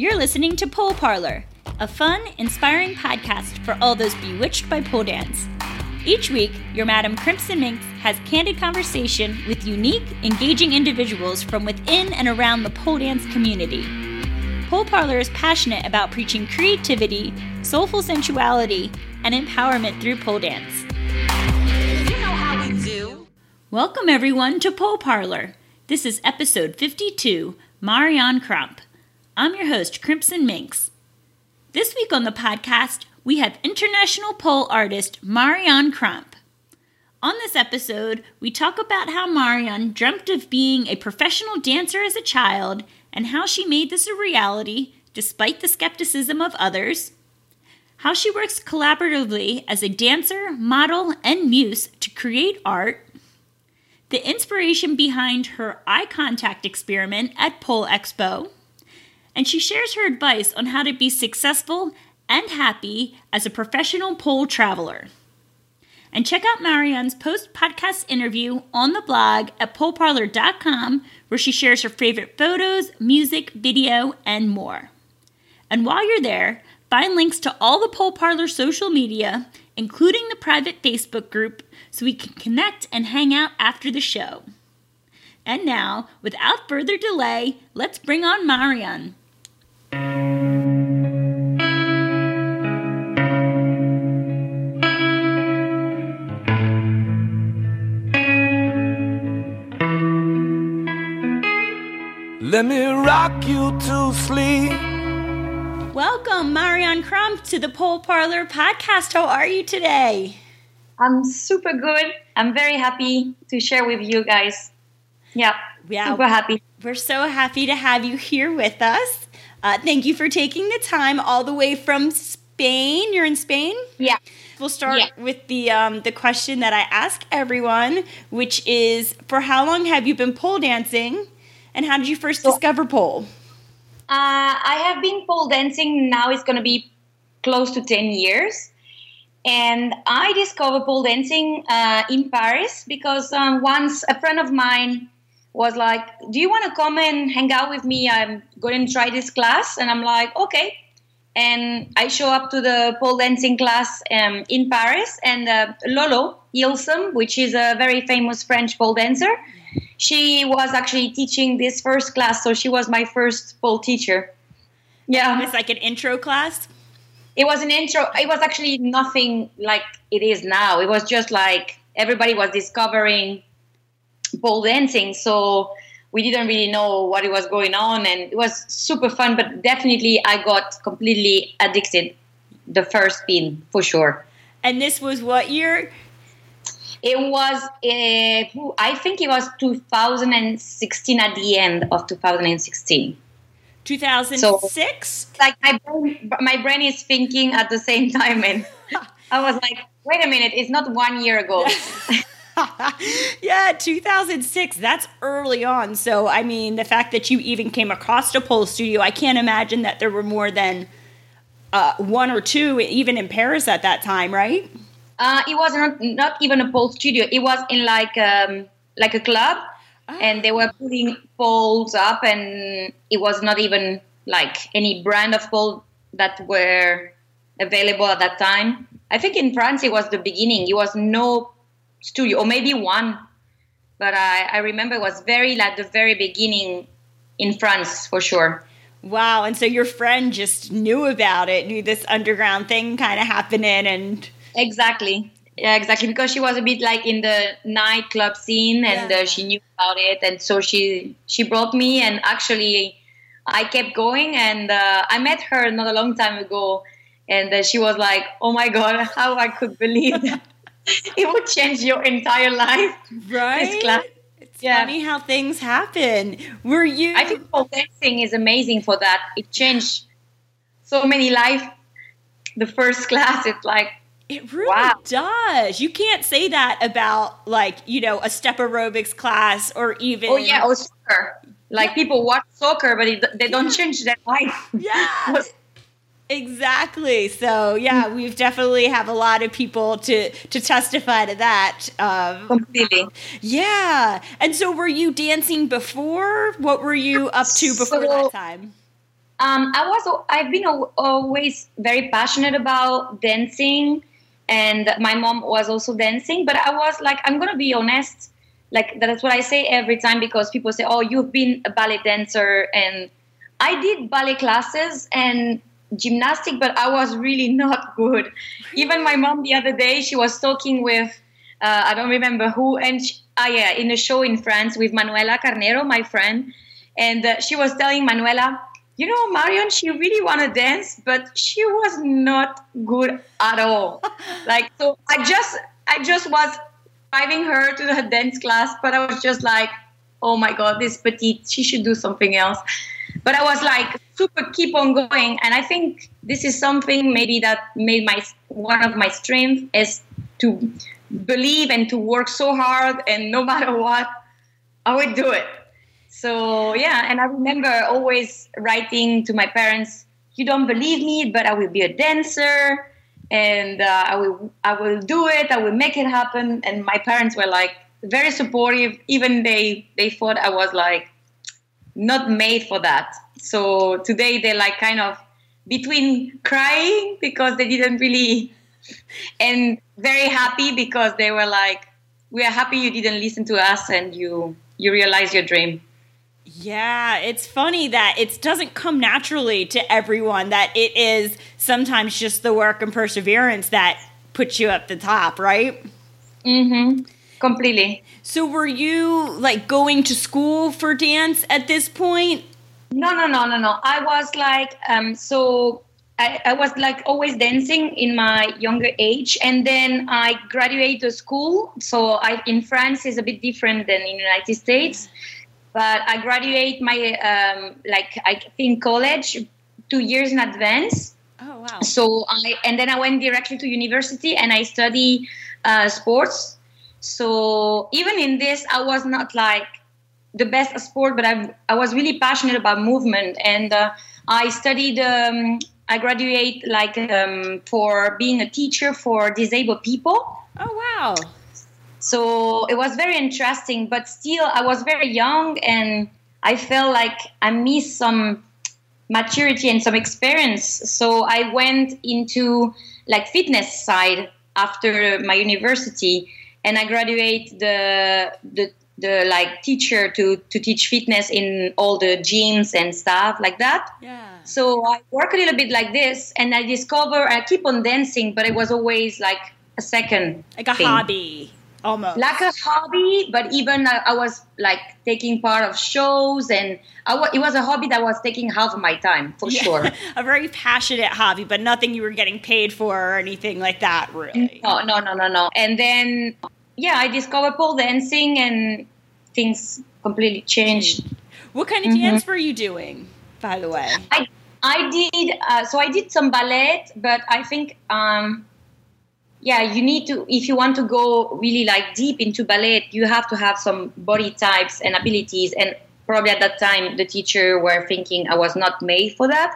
You're listening to Pole Parlour, a fun, inspiring podcast for all those bewitched by pole dance. Each week, your Madam Crimson Minxxx has candid conversation with unique, engaging individuals from within and around the pole dance community. Pole Parlour is passionate about preaching creativity, soulful sensuality, and empowerment through pole dance. You know how we do. Welcome, everyone, to Pole Parlour. This is episode 52 Marion Crampe. I'm your host, Crimson Minxxx. This week on the podcast, we have international pole artist Marion Crampe. On this episode, we talk about how Marion dreamt of being a professional dancer as a child and how she made this a reality despite the skepticism of others, how she works collaboratively as a dancer, model, and muse to create art, the inspiration behind her eye contact experiment at Pole Expo, and she shares her advice on how to be successful and happy as a professional pole traveler. And check out Marion's post podcast interview on the blog at poleparlour.com, where she shares her favorite photos, music, video, and more. And while you're there, find links to all the Pole Parlour social media, including the private Facebook group, so we can connect and hang out after the show. And now, without further delay, let's bring on Marion. Let me rock you to sleep. Welcome, Marion Crampe, to the Pole Parlour podcast. How are you today? I'm super good. I'm very happy to share with you guys. Yeah, Yeah. super happy. We're so happy to have you here with us. Uh, thank you for taking the time all the way from Spain. You're in Spain? Yeah. We'll start Yeah. with the um, the question that I ask everyone, which is: For how long have you been pole dancing, and how did you first discover pole? Uh, I have been pole dancing now. It's going to be close to 10 years. And I discovered pole dancing uh, in Paris because um, once a friend of mine was like, Do you want to come and hang out with me? I'm going to try this class. And I'm like, Okay. And I show up to the pole dancing class um, in Paris. And uh, Lolo Yilsum, which is a very famous French pole dancer, she was actually teaching this first class. So she was my first pole teacher. Yeah. It's like an intro class. It was an intro. It was actually nothing like it is now. It was just like everybody was discovering pole dancing, so we didn't really know what it was going on, and it was super fun. But definitely, I got completely addicted. The first spin for sure. And this was what year? It was, uh, I think it was 2016 at the end of 2016. 2006? Like my brain, my brain is thinking at the same time, and I was like, wait a minute, it's not one year ago. yeah, 2006. That's early on. So, I mean, the fact that you even came across a pole studio, I can't imagine that there were more than uh, one or two, even in Paris at that time, right? Uh, it was not not even a pole studio. It was in like um, like a club, and they were putting poles up, and it was not even like any brand of pole that were available at that time. I think in France it was the beginning. It was no studio, or maybe one, but I, I remember it was very like the very beginning in France for sure. Wow. And so your friend just knew about it, knew this underground thing kind of happening, and Exactly. Yeah, exactly. Because she was a bit like in the nightclub scene, and Yeah. uh, she knew about it, and so she she brought me, and actually, I kept going, and uh, I met her not a long time ago, and uh, she was like, "Oh my god, how I could believe that it would change your entire life." right? This class. It's Yeah. funny how things happen. Were you? I think pole dancing is amazing for that. It changed so many life. The first class, it's like It really Wow. does. You can't say that about like, you know, a step aerobics class or even Oh yeah, or soccer. Like people watch soccer, but it, they don't change their life. Yeah. Exactly. So yeah, we've definitely have a lot of people to to testify to that. Um, Completely. yeah. And so, were you dancing before? What were you up to before So- that time? Um, I was I've been always very passionate about dancing, and my mom was also dancing. But I was like, I'm gonna be honest, like that's what I say every time because people say, "Oh, you've been a ballet dancer," and I did ballet classes and gymnastic, but I was really not good. Even my mom the other day, she was talking with uh, I don't remember who, and she, ah yeah, in a show in France with Manuela Carnero, my friend, and uh, she was telling Manuela, you know, Marion, she really want to dance, but she was not good at all. like so, I just I just was driving her to her dance class, but I was just like, oh my god, this petite, she should do something else. But I was like super keep on going, and I think this is something maybe that made my one of my strengths is to believe and to work so hard, and no matter what, I would do it. So yeah, and I remember always writing to my parents, "You don't believe me, but I will be a dancer." and uh, I will I will do it. I will make it happen. And my parents were like very supportive. Even they they thought I was like not made for that. So today they're like kind of between crying because they didn't really and very happy because they were like we are happy you didn't listen to us and you you realize your dream yeah, it's funny that it doesn't come naturally to everyone, that it is sometimes just the work and perseverance that puts you at the top, right? Mm-hmm. Completely. So were you like going to school for dance at this point? No, no, no, no, no. I was like, um, so I, I was like always dancing in my younger age, and then I graduated school. So I in France is a bit different than in the United States but I graduate my um, like I think college two years in advance. Oh wow! So I and then I went directly to university and I study uh, sports. So even in this, I was not like the best at sport, but I I was really passionate about movement and uh, I studied. Um, I graduate like um, for being a teacher for disabled people. Oh wow! So it was very interesting, but still, I was very young and I felt like I missed some maturity and some experience. So I went into like fitness side after my university and I graduate the, the, the like teacher to, to teach fitness in all the gyms and stuff like that. Yeah. So I work a little bit like this and I discover I keep on dancing, but it was always like a second. Like a thing hobby almost like a hobby but even I, I was like taking part of shows and w- it was a hobby that was taking half of my time for Yeah. sure a very passionate hobby, but nothing you were getting paid for or anything like that, really. no no no no no and then yeah i discovered pole dancing and things completely changed What kind of dance were you doing, by the way? i i did uh, so i did some ballet but i think um yeah you need to if you want to go really like deep into ballet you have to have some body types and abilities and probably at that time the teacher were thinking i was not made for that.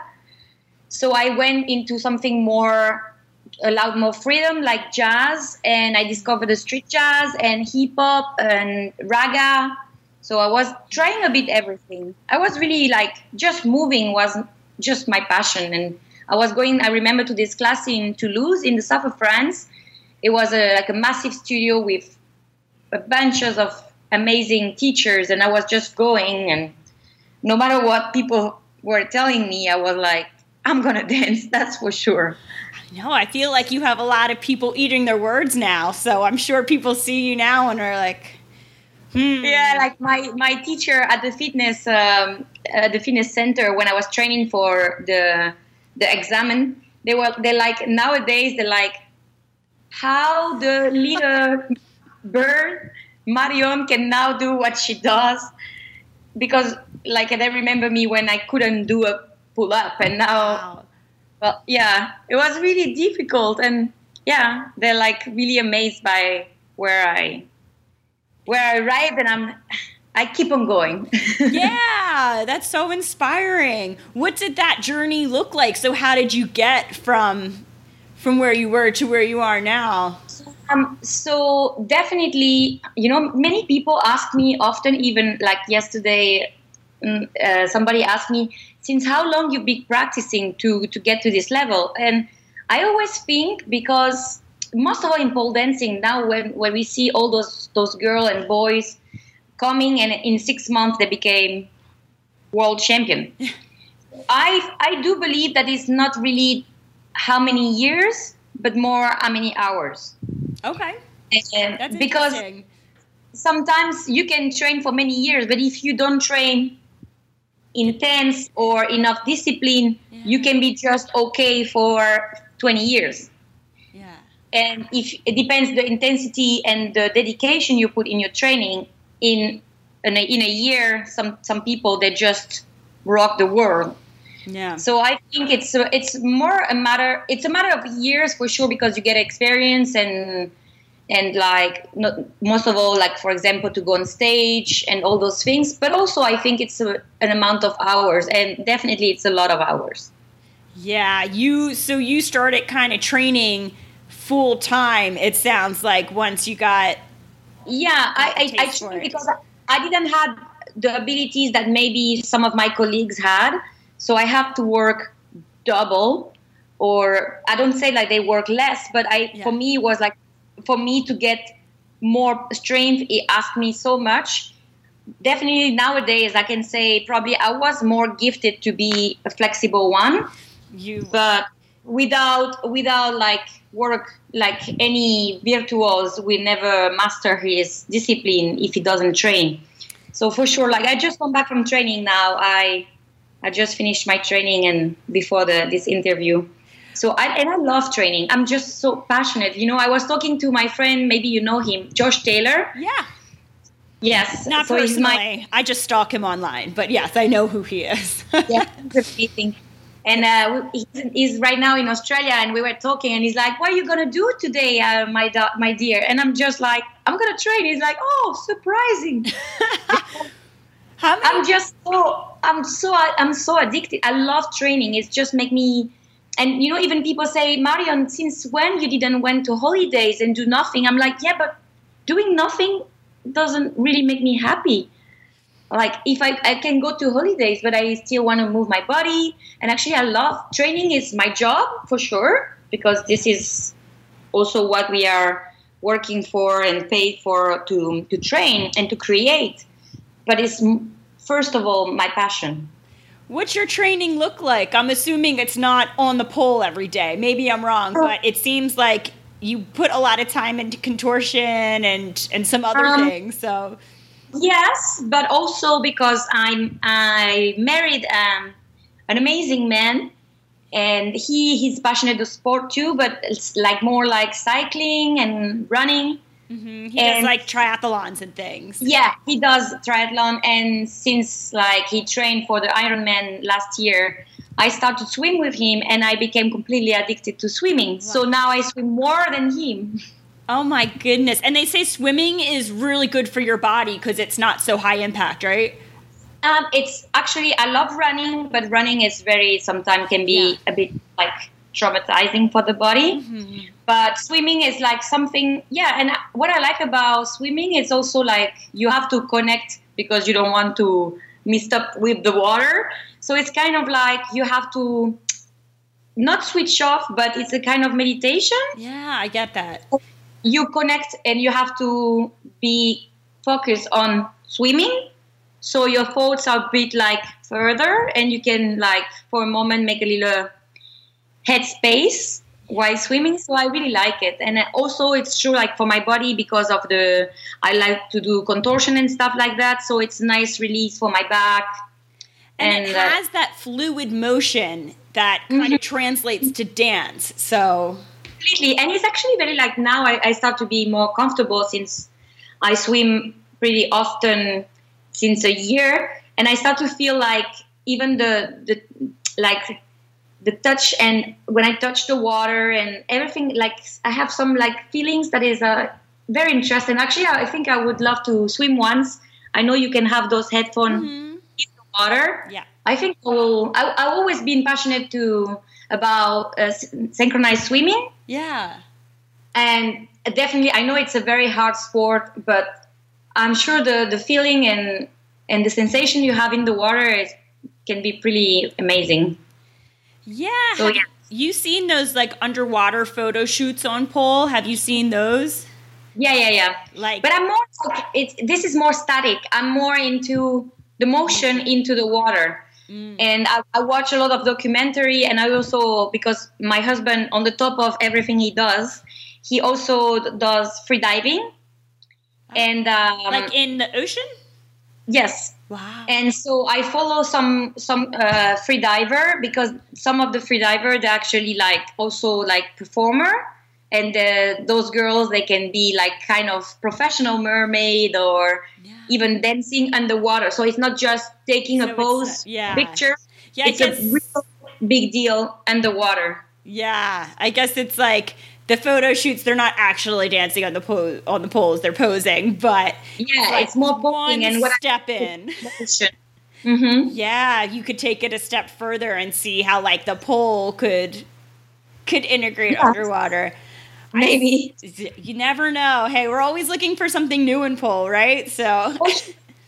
So i went into something more allowed more freedom like jazz and i discovered the street jazz and hip hop and raga. So i was trying a bit everything. I was really like just moving was just my passion and i was going i remember to this class in toulouse in the south of france it was a, like a massive studio with a bunches of amazing teachers and i was just going and no matter what people were telling me i was like i'm gonna dance that's for sure No, I feel like you have a lot of people eating their words now, so I'm sure people see you now and are like, hmm. yeah like my my teacher at the fitness um, uh, the fitness center when i was training for the the examen they were they like nowadays they're like how the little bird marion can now do what she does because like they remember me when i couldn't do a pull up and now Wow. well yeah it was really difficult and yeah they're like really amazed by where i where i arrived and i'm i keep on going yeah, that's so inspiring. What did that journey look like? So how did you get from from where you were to where you are now? um, so definitely you know many people ask me often even like yesterday mm, uh, somebody asked me, since how long you've been practicing to, to get to this level? And I always think because most of all in pole dancing now when, when we see all those those girls and boys coming and in six months they became world champion. I I do believe that it's not really how many years, but more how many hours. Okay. And That's because sometimes you can train for many years, but if you don't train intense or enough discipline, you can be just okay for 20 years. Yeah. And if it depends the intensity and the dedication you put in your training in in a, in a year, some some people they just rock the world. Yeah. So I think it's it's more a matter it's a matter of years for sure because you get experience and and like not, most of all like for example to go on stage and all those things but also I think it's a, an amount of hours and definitely it's a lot of hours. Yeah, you so you started kind of training full time. It sounds like once you got Yeah, I, I, I taste for think it. because I didn't have the abilities that maybe some of my colleagues had, so I have to work double, or I don't say like they work less, but I Yeah. for me it was like for me to get more strength. It asked me so much. Definitely nowadays I can say probably I was more gifted to be a flexible one you but without without like work like any virtuos will never master his discipline if he doesn't train so for sure like i just come back from training now i i just finished my training and before the this interview so I, and I love training. I'm just so passionate. You know, I was talking to my friend, maybe you know him, Josh Taylor. Yeah. Yes. Not so he's personally. my I just stalk him online, but yes, I know who he is. yeah, amazing. And uh, he's, he's right now in Australia, and we were talking, and he's like, "What are you gonna do today, uh, my da- my dear?" And I'm just like, "I'm gonna train." He's like, "Oh, surprising!" How many I'm just so I'm so I'm so addicted. I love training. It's just make me, and you know, even people say, "Marion, since when you didn't went to holidays and do nothing?" I'm like, "Yeah, but doing nothing doesn't really make me happy." like if I, I can go to holidays but i still want to move my body and actually i love training is my job for sure because this is also what we are working for and paid for to, to train and to create but it's first of all my passion What's your training look like? I'm assuming it's not on the pole every day. Maybe I'm wrong, but it seems like you put a lot of time into contortion and and some other Um, things. So Yes, but also because I'm I married um, an amazing man, and he he's passionate to sport too, but it's like more like cycling and running. Mhm, he does like triathlons and things. Yeah, he does triathlon, and since like he trained for the Ironman last year, I started to swim with him, and I became completely addicted to swimming. So now I swim more than him. Oh my goodness! And they say swimming is really good for your body because it's not so high impact, right? Um, it's actually I love running, but running is very sometimes can be Yeah. a bit like traumatizing for the body. Mm-hmm. But swimming is like something, yeah. And what I like about swimming is also like you have to connect because you don't want to mix up with the water. So it's kind of like you have to not switch off, but it's a kind of meditation Yeah, I get that. you connect and you have to be focused on swimming so your thoughts are a bit like further and you can like for a moment make a little headspace while swimming so i really like it. And also it's true like for my body because of the i like to do contortion and stuff like that so it's a nice release for my back. And, it uh, has that fluid motion that kind of translates to dance. So. Completely. And it's actually very like now I, I start to be more comfortable since i swim pretty often since a year. And i start to feel like even the the like the touch and when i touch the water and everything like i have some like feelings that is uh, very interesting actually i think i would love to swim once i know you can have those headphones in the water yeah. I think I will, I, I've always been passionate to about uh, s- synchronized swimming, Yeah. and definitely I know it's a very hard sport, but I'm sure the the feeling and and the sensation you have in the water is, can be pretty amazing. Yeah. So, yeah. you seen those like underwater photo shoots on pole? Have you seen those? Yeah, yeah, yeah. Like But I'm more. like, It's this is more static. I'm more into the motion into the water. And I, I watch a lot of documentary, and I also because my husband, on the top of everything he does, he also does free diving. And um, like in the ocean? yes, Wow. and so I follow some some uh, free diver because some of the free diver they actually like also like performer, and uh, those girls they can be like kind of professional mermaid or even dancing underwater. So it's not just taking So a pose not- yeah. picture. Yeah, it's a real big deal underwater. Yeah, I guess it's like the photo shoots. They're not actually dancing on the po- on the poles; they're posing. But Yeah, like it's more one and what I- step in. Mm-hmm. Yeah, you could take it a step further and see how like the pole could could integrate Yeah. underwater. Maybe. You never know. Hey, we're always looking for something new in pole, right? So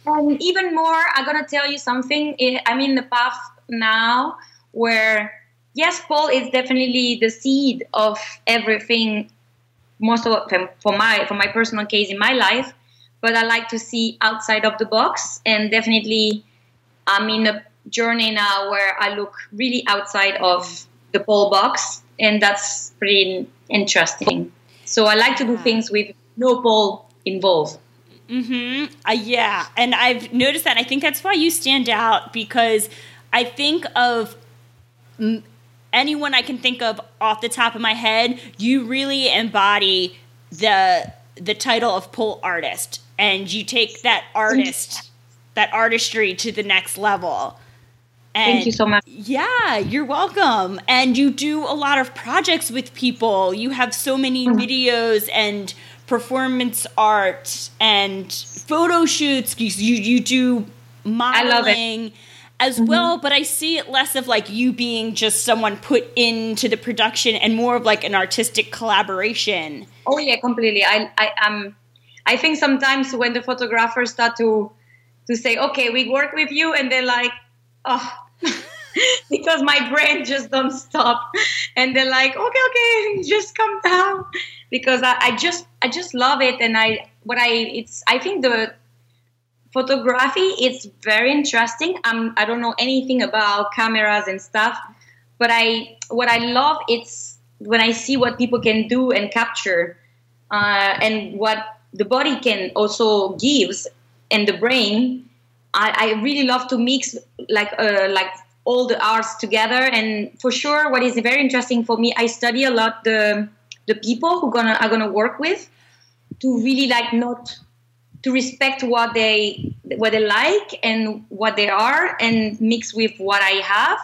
And even more, I'm gonna tell you something. I- I'm in the path now where yes, pole is definitely the seed of everything. Most of for my for my personal case in my life, but I like to see outside of the box, and definitely I'm in a journey now where I look really outside of the pole box, and that's pretty interesting. So I like to do things with no pole involved. Mm-hmm. Uh, yeah, and I've noticed that. I think that's why you stand out because I think of anyone I can think of off the top of my head. You really embody the the title of pole artist, and you take that artist, that artistry to the next level. And Thank you so much. yeah, you're welcome. And you do a lot of projects with people. You have so many Mm. videos and performance art and photo shoots. You you, you do modeling love it. Mm-hmm. as well, but I see it less of like you being just someone put into the production and more of like an artistic collaboration. Oh yeah, completely. I I um I think sometimes when the photographers start to to say, okay, we work with you, and they're like, oh, because my brain just don't stop, and they're like, okay, okay, just calm down, because I, I just I just love it, and I what I it's I think the photography is very interesting. Um, I don't know anything about cameras and stuff, but I what I love it's when I see what people can do and capture, uh, and what the body can also gives and the brain. I, I really love to mix like uh, like all the arts together. And for sure, what is very interesting for me, I study a lot the the people who gonna are gonna work with to really like not to respect what they what they like and what they are and mix with what I have.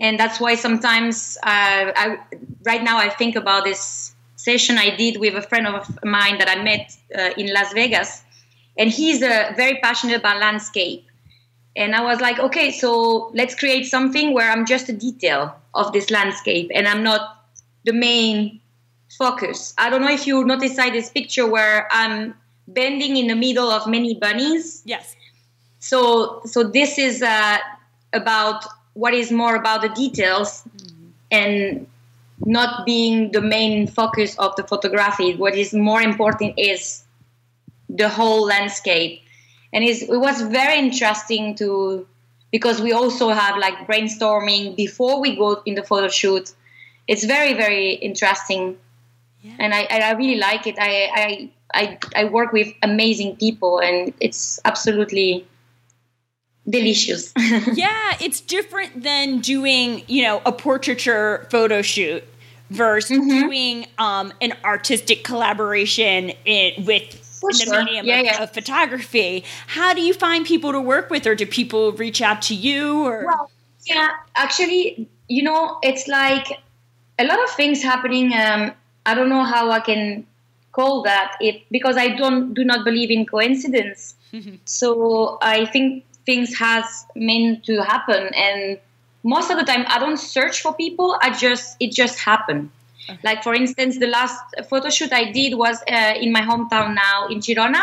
And that's why sometimes uh, I right now I think about this session I did with a friend of mine that I met uh, in Las Vegas. And he's uh, very passionate about landscape. And I was like okay so let's create something where I'm just a detail of this landscape and I'm not the main focus. I don't know if you noticed I this picture where I'm bending in the middle of many bunnies. Yes. so so this is uh, about what is more about the details and not being the main focus of the photography. What is more important is the whole landscape. And it's, it was very interesting to because we also have like brainstorming before we go in the photo shoot. It's very very interesting. And I, I really like it. I, I I I work with amazing people and it's absolutely delicious. yeah, it's different than doing, you know, a portraiture photo shoot versus Mm-hmm. doing um, an artistic collaboration in, with For the sure. medium Yeah, of, yeah. of photography. How do you find people to work with, or do people reach out to you? Or well, yeah, actually, you know, it's like a lot of things happening. Um, I don't know how I can call that it because I don't do not believe in coincidence. so I think things has meant to happen, and most of the time I don't search for people. I just it just happened. Like for instance, the last photo shoot I did was uh, in my hometown now in Girona,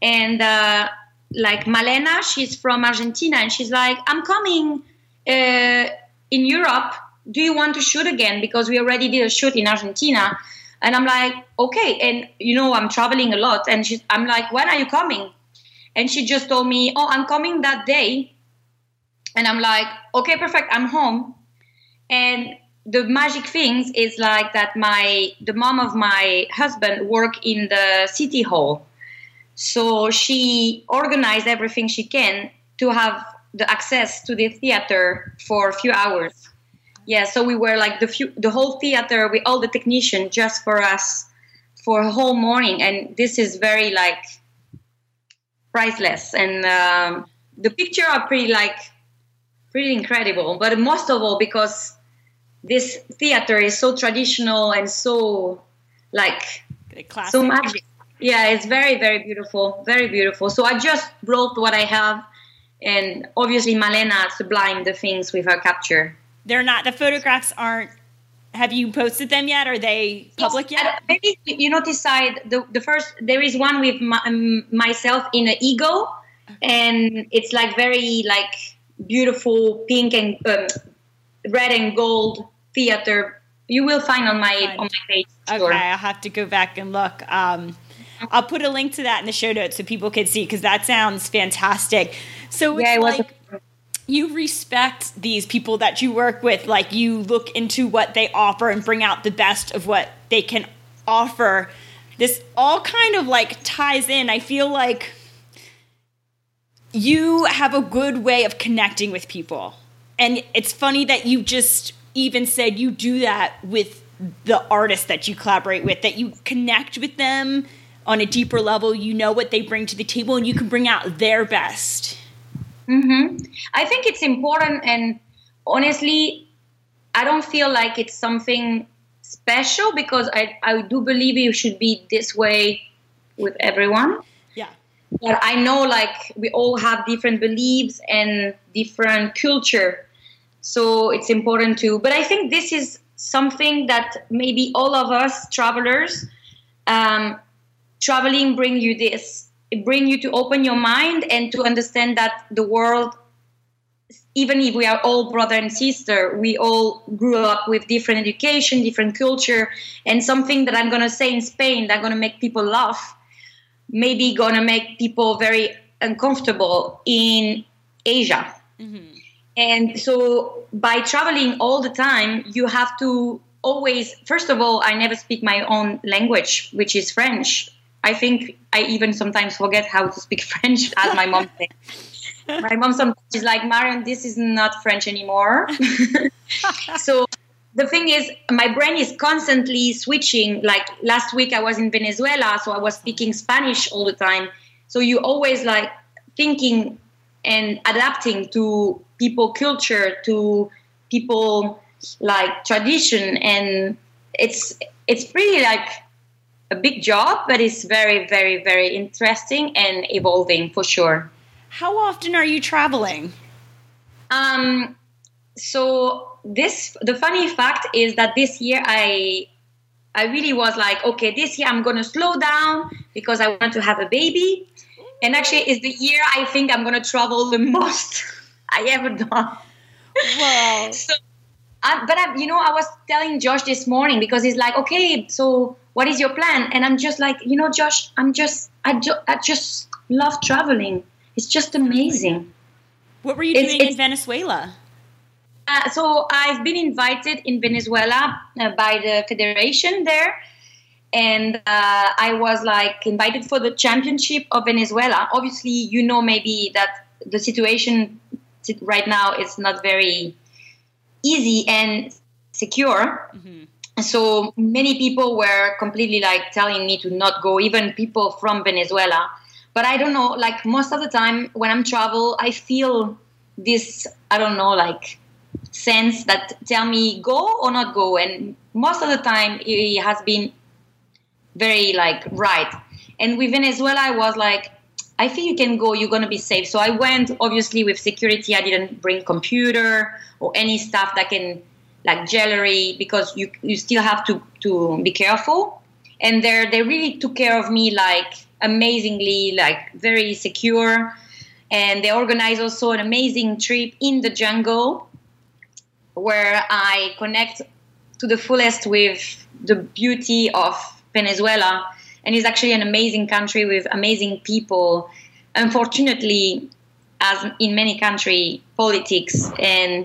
and uh, like Malena, she's from Argentina, and she's like, I'm coming uh, in Europe. Do you want to shoot again? Because we already did a shoot in Argentina. And I'm like, okay. And you know, I'm traveling a lot. And she's, I'm like, when are you coming? And she just told me, oh, I'm coming that day. And I'm like, okay, perfect. I'm home. And the magic things is like that my the mom of my husband work in the city hall so she organized everything she can to have the access to the theater for a few hours yeah so we were like the few, the whole theater with all the technicians just for us for a whole morning and this is very like priceless and um, the picture are pretty like pretty incredible but most of all because this theater is so traditional and so like Classic. so magic yeah it's very very beautiful very beautiful so i just wrote what i have and obviously malena sublimed the things with her capture They're not the photographs aren't. Have you posted them yet? Are they public yet? Maybe you notice side the, the first there is one with my, um, myself in an eagle, and it's like very like beautiful pink and um, red and gold theater. You will find on my Fine. on my page. Okay. I'll have to go back and look. Um, I'll put a link to that in the show notes so people can see because that sounds fantastic. So it's Yeah, it was. like you respect these people that you work with, like you look into what they offer and bring out the best of what they can offer. This all kind of like ties in. I feel like you have a good way of connecting with people. And it's funny that you just even said you do that with the artists that you collaborate with, that you connect with them on a deeper level. You know what they bring to the table and you can bring out their best. Hmm I think it's important, and honestly, I don't feel like it's something special because I, I do believe you should be this way with everyone. Yeah. But I know like we all have different beliefs and different culture, so it's important to. But I think this is something that maybe all of us travelers, um, traveling bring you this. It bring you to open your mind and to understand that the world even if we are all brother and sister, we all grew up with different education, different culture, and something that I'm gonna say in Spain that gonna make people laugh, maybe gonna make people very uncomfortable in Asia. Mm-hmm. And so by traveling all the time, you have to always, first of all, I never speak my own language, which is French. I think I even sometimes forget how to speak French, as my mom said. my mom sometimes is like, Marion, this is not French anymore. so the thing is, my brain is constantly switching. Like last week, I was in Venezuela, so I was speaking Spanish all the time. So you always like thinking and adapting to people culture, to people like tradition, and it's it's pretty like a big job, but it's very, very, very interesting and evolving for sure. How often are you traveling? Um, so this the funny fact is that this year I I really was like, okay, this year I'm gonna slow down because I want to have a baby. And actually it's the year I think I'm gonna travel the most I ever done. Wow. So I, but I, you know, I was telling Josh this morning because he's like, okay, so what is your plan? And I'm just like, you know, Josh, I'm just, I, ju- I just love traveling. It's just amazing. What were you It's- doing in Venezuela? Uh, so I've been invited in Venezuela uh, by the federation there, and uh, I was like invited for the championship of Venezuela. Obviously, you know maybe that the situation sit- right now is not very easy and secure. Mm-hmm. So many people were completely like telling me to not go, even people from Venezuela. But I don't know, like most of the time when I'm travel, I feel this, I don't know, like sense that tell me go or not go. And most of the time it has been very like right. And with Venezuela, I was like, I think you can go. You're gonna be safe. So I went. Obviously, with security, I didn't bring computer or any stuff that can like jewelry because you you still have to to be careful. And they they really took care of me like amazingly like very secure and they organized also an amazing trip in the jungle where I connect to the fullest with the beauty of Venezuela. And it's actually an amazing country with amazing people. Unfortunately, as in many countries, politics and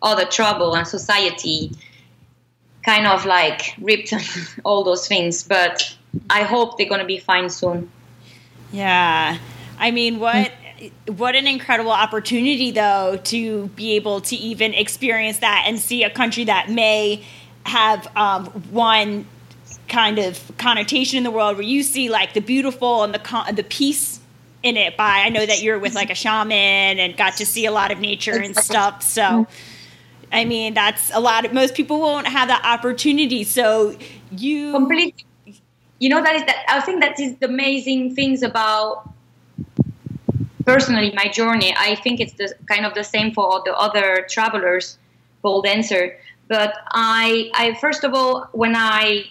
other trouble and society kind of like ripped all those things. But I hope they're going to be fine soon. Yeah. I mean, what what an incredible opportunity though to be able to even experience that and see a country that may have um, kind of connotation in the world where you see like the beautiful and the con- the peace in it by I know that you're with like a shaman and got to see a lot of nature and stuff. So I mean that's a lot of most people won't have that opportunity. So you completely. You know that is that I think that is the amazing things about personally my journey. I think it's the kind of the same for all the other travelers pole dancer. But i i first of all when i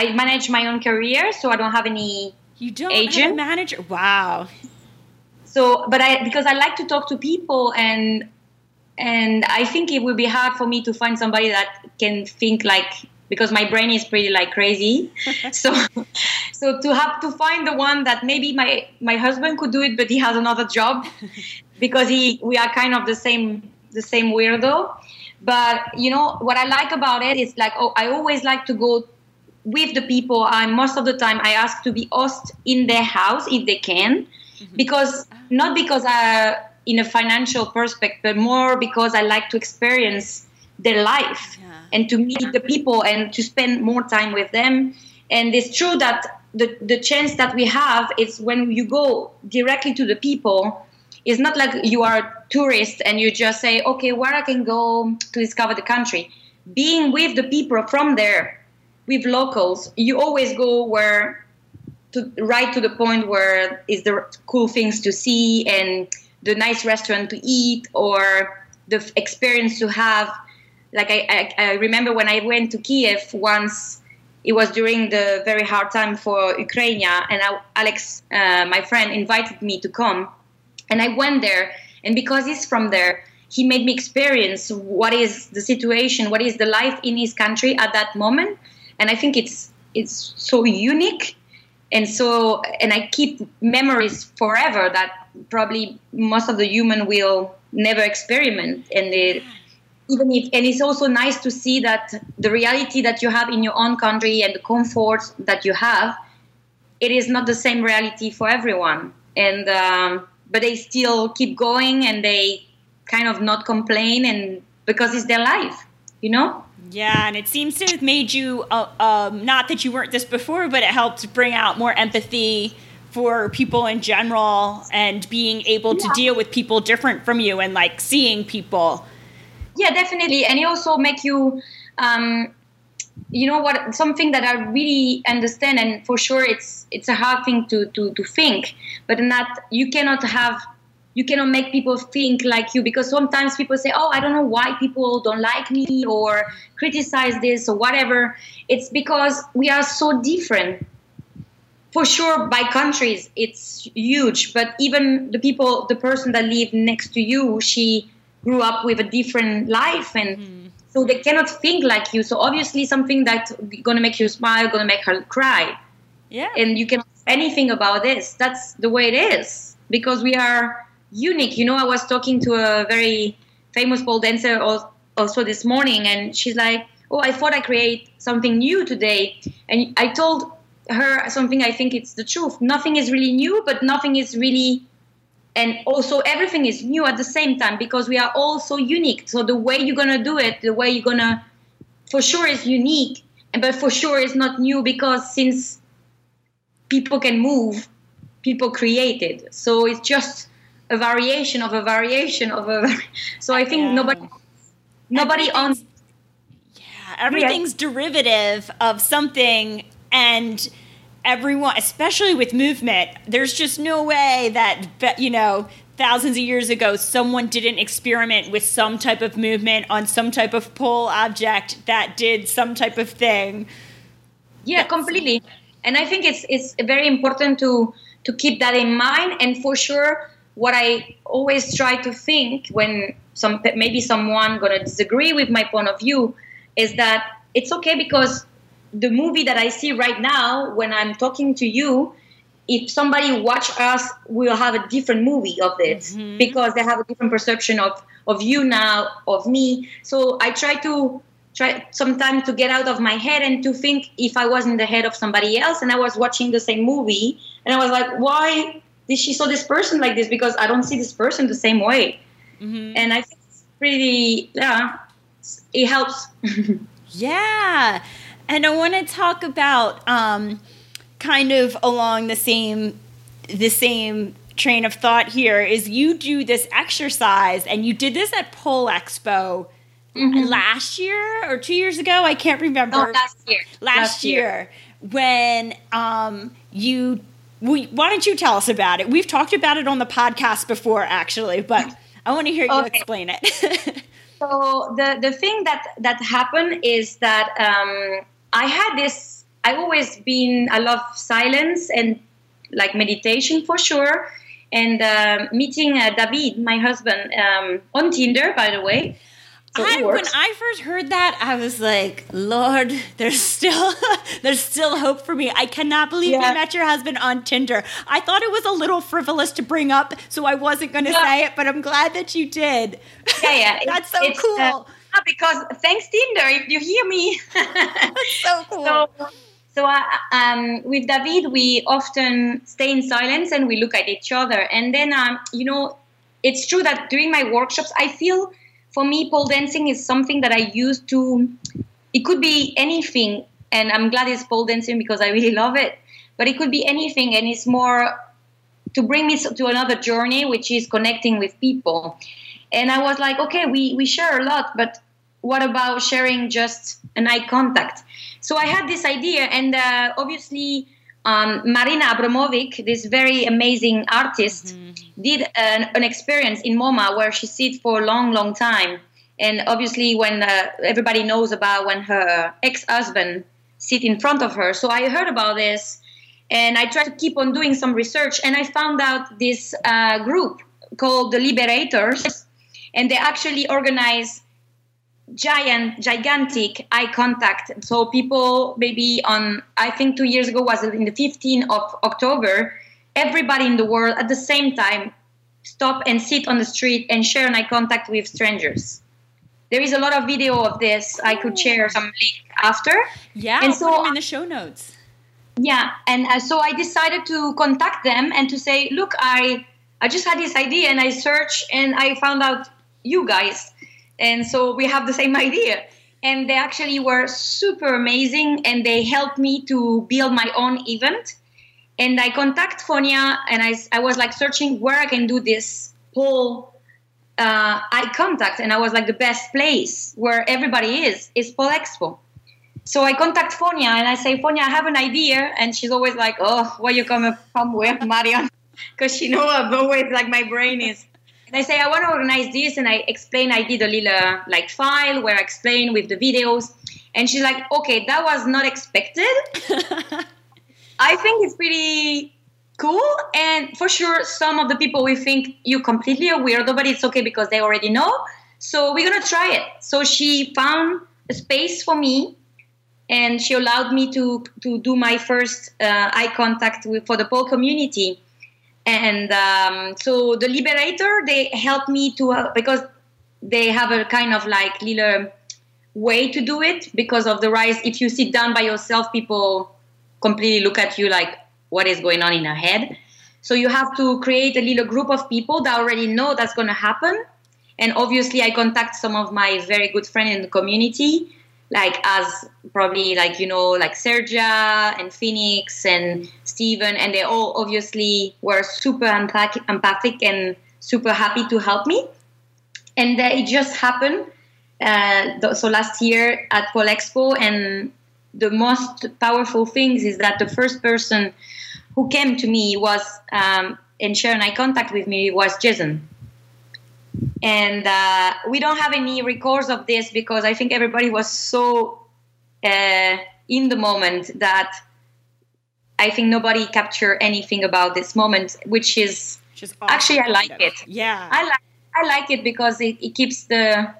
i manage my own career so i don't have any you don't agent have a manager? Wow. So but i because i like to talk to people and and i think it would be hard for me to find somebody that can think like because my brain is pretty like crazy. So so to have to find the one that maybe my my husband could do it but he has another job because he we are kind of the same the same weirdo. But you know what i like about it is like oh i always like to go with the people i most of the time i ask to be host in their house if they can mm-hmm. because not because i in a financial perspective but more because i like to experience their life Yeah. and to meet the people and to spend more time with them. And it's true that the, the chance that we have is when you go directly to the people, it's not like you are a tourist and you just say, okay, where I can go to discover the country. Being with the people from there, with locals, you always go where to right to the point where is the cool things to see and the nice restaurant to eat or the experience to have like I, I, I remember when I went to Kiev once. It was during the very hard time for Ukraine, and I, Alex, uh, my friend, invited me to come, and I went there. And because he's from there, he made me experience what is the situation, what is the life in his country at that moment, and I think it's it's so unique, and so and I keep memories forever that probably most of the human will never experiment, and even if and it's also nice to see that the reality that you have in your own country and the comfort that you have it is not the same reality for everyone. And um, but they still keep going and they kind of not complain and because it's their life you know Yeah, and it seems to have made you, uh, um, not that you weren't this before, but it helped bring out more empathy for people in general and being able to deal with people different from you and like seeing people. yeah definitely and it also make you um, you know what something that i really understand and for sure it's it's a hard thing to to, to think but in that you cannot have you cannot make people think like you because sometimes people say oh i don't know why people don't like me or criticize this or whatever. It's because we are so different. For sure by countries it's huge but even the people the person that live next to you she grew up with a different life and mm-hmm. so they cannot think like you. So obviously something that's gonna make you smile gonna make her cry. Yeah. and you can anything about this. That's the way it is because we are unique. You know i was talking to a very famous pole dancer also this morning and she's like oh i thought i create something new today. And i told her something i think it's the truth. Nothing is really new but nothing is really and also everything is new at the same time because we are all so unique. So the way you're gonna do it the way you're gonna for sure is unique and but for sure it's not new because since people can move people create it so it's just a variation of a variation of a so i think Yeah. nobody nobody on Yeah, everything's derivative of something and everyone especially with movement there's just no way that you know thousands of years ago someone didn't experiment with some type of movement on some type of pole object that did some type of thing yeah completely and I think it's it's very important to to keep that in mind. And for sure, what I always try to think when some maybe someone gonna disagree with my point of view is that it's okay because the movie that I see right now when I'm talking to you, if somebody watch us, we'll have a different movie of it Mhm. because they have a different perception of of you now, of me. So I try to try sometimes to get out of my head and to think if I was in the head of somebody else and I was watching the same movie and I was like, why did she saw this person like this? Because I don't see this person the same way. Mhm. And I think it's pretty, yeah, it helps. Yeah. And I want to talk about um, kind of along the same the same train of thought here is you do this exercise and you did this at Pole Expo last year or 2 years ago, I can't remember. Oh, last year. last, year, when um, you we, why don't you tell us about it? We've talked about it on the podcast before actually, but I want to hear you Okay. explain it. So the the thing that that happened is that um, I had this. I always been. I love silence and like meditation for sure. And um meeting uh, David, my husband, um, on Tinder, by the way. I, when. I first heard that, I was like, "Lord, there's still there's still hope for me." I cannot believe you Yeah. met your husband on Tinder. I thought it was a little frivolous to bring up, so I wasn't going to Yeah. say it, but I'm glad that you did. yeah, yeah, That's so it's, cool. uh, because thanks Tinder, if you hear me. so cool. So, so uh, um, with David, we often stay in silence and we look at each other. And then, um, you know, it's true that during my workshops, I feel for me, pole dancing is something that I use to, it could be anything. And I'm glad it's pole dancing because I really love it. But it could be anything. And it's more to bring me to another journey, which is connecting with people. And I was like, okay, we, we share a lot, but what about sharing just an eye contact? So I had this idea, and uh, obviously, um, Marina Abramovic, this very amazing artist, did an, an experience in MoMA where she sits for a long, long time. And obviously, when uh, everybody knows about when her ex-husband sit in front of her, so I heard about this, and I tried to keep on doing some research, and I found out this uh, group called the Liberators, and they actually organize giant gigantic eye contact. So people maybe on i think two years ago was in the 15th of october everybody in the world at the same time stop and sit on the street and share an eye contact with strangers. There is a lot of video of this. I could share some link after. Yeah, and I'll so in the show notes. yeah and uh, so i decided to contact them and to say look i i just had this idea and i searched and i found out you guys and so we have the same idea and they actually were super amazing and they helped me to build my own event and i contact Fawnia and i, I was like searching where i can do this whole uh, eye contact and i was like the best place where everybody is is pole expo so I contact Fawnia and I say, Fawnia, I have an idea. And she's always like, oh, what you come come with, Marion? Because she know I'm always like my brain is. And I say, I want to organize this. And I explain, I did a little like file where I explain with the videos. And she's like, okay, that was not expected. I think it's pretty cool. And for sure, some of the people will think you completely a weirdo, but it's okay because they already know. So we're going to try it. So she found a space for me and she allowed me to to do my first uh, eye contact with, for the pole community and um, so the liberator they helped me to uh, because they have a kind of like little way to do it because of the rise. If you sit down by yourself people completely look at you like what is going on in her head? So you have to create a little group of people that already know that's going to happen. And obviously i contact some of my very good friends in the community like as probably like you know like Sergia and Phoenix and Steven and they all obviously were super empath- empathic and super happy to help me. And uh, it just happened uh, so last year at Pole Expo and the most powerful things is that the first person who came to me was um, and shared an eye contact with me was Jason and uh, we don't have any records of this because I think everybody was so uh, in the moment that I think nobody captured anything about this moment, which is Just actually I like it. Yeah. I like I like it because it, it keeps the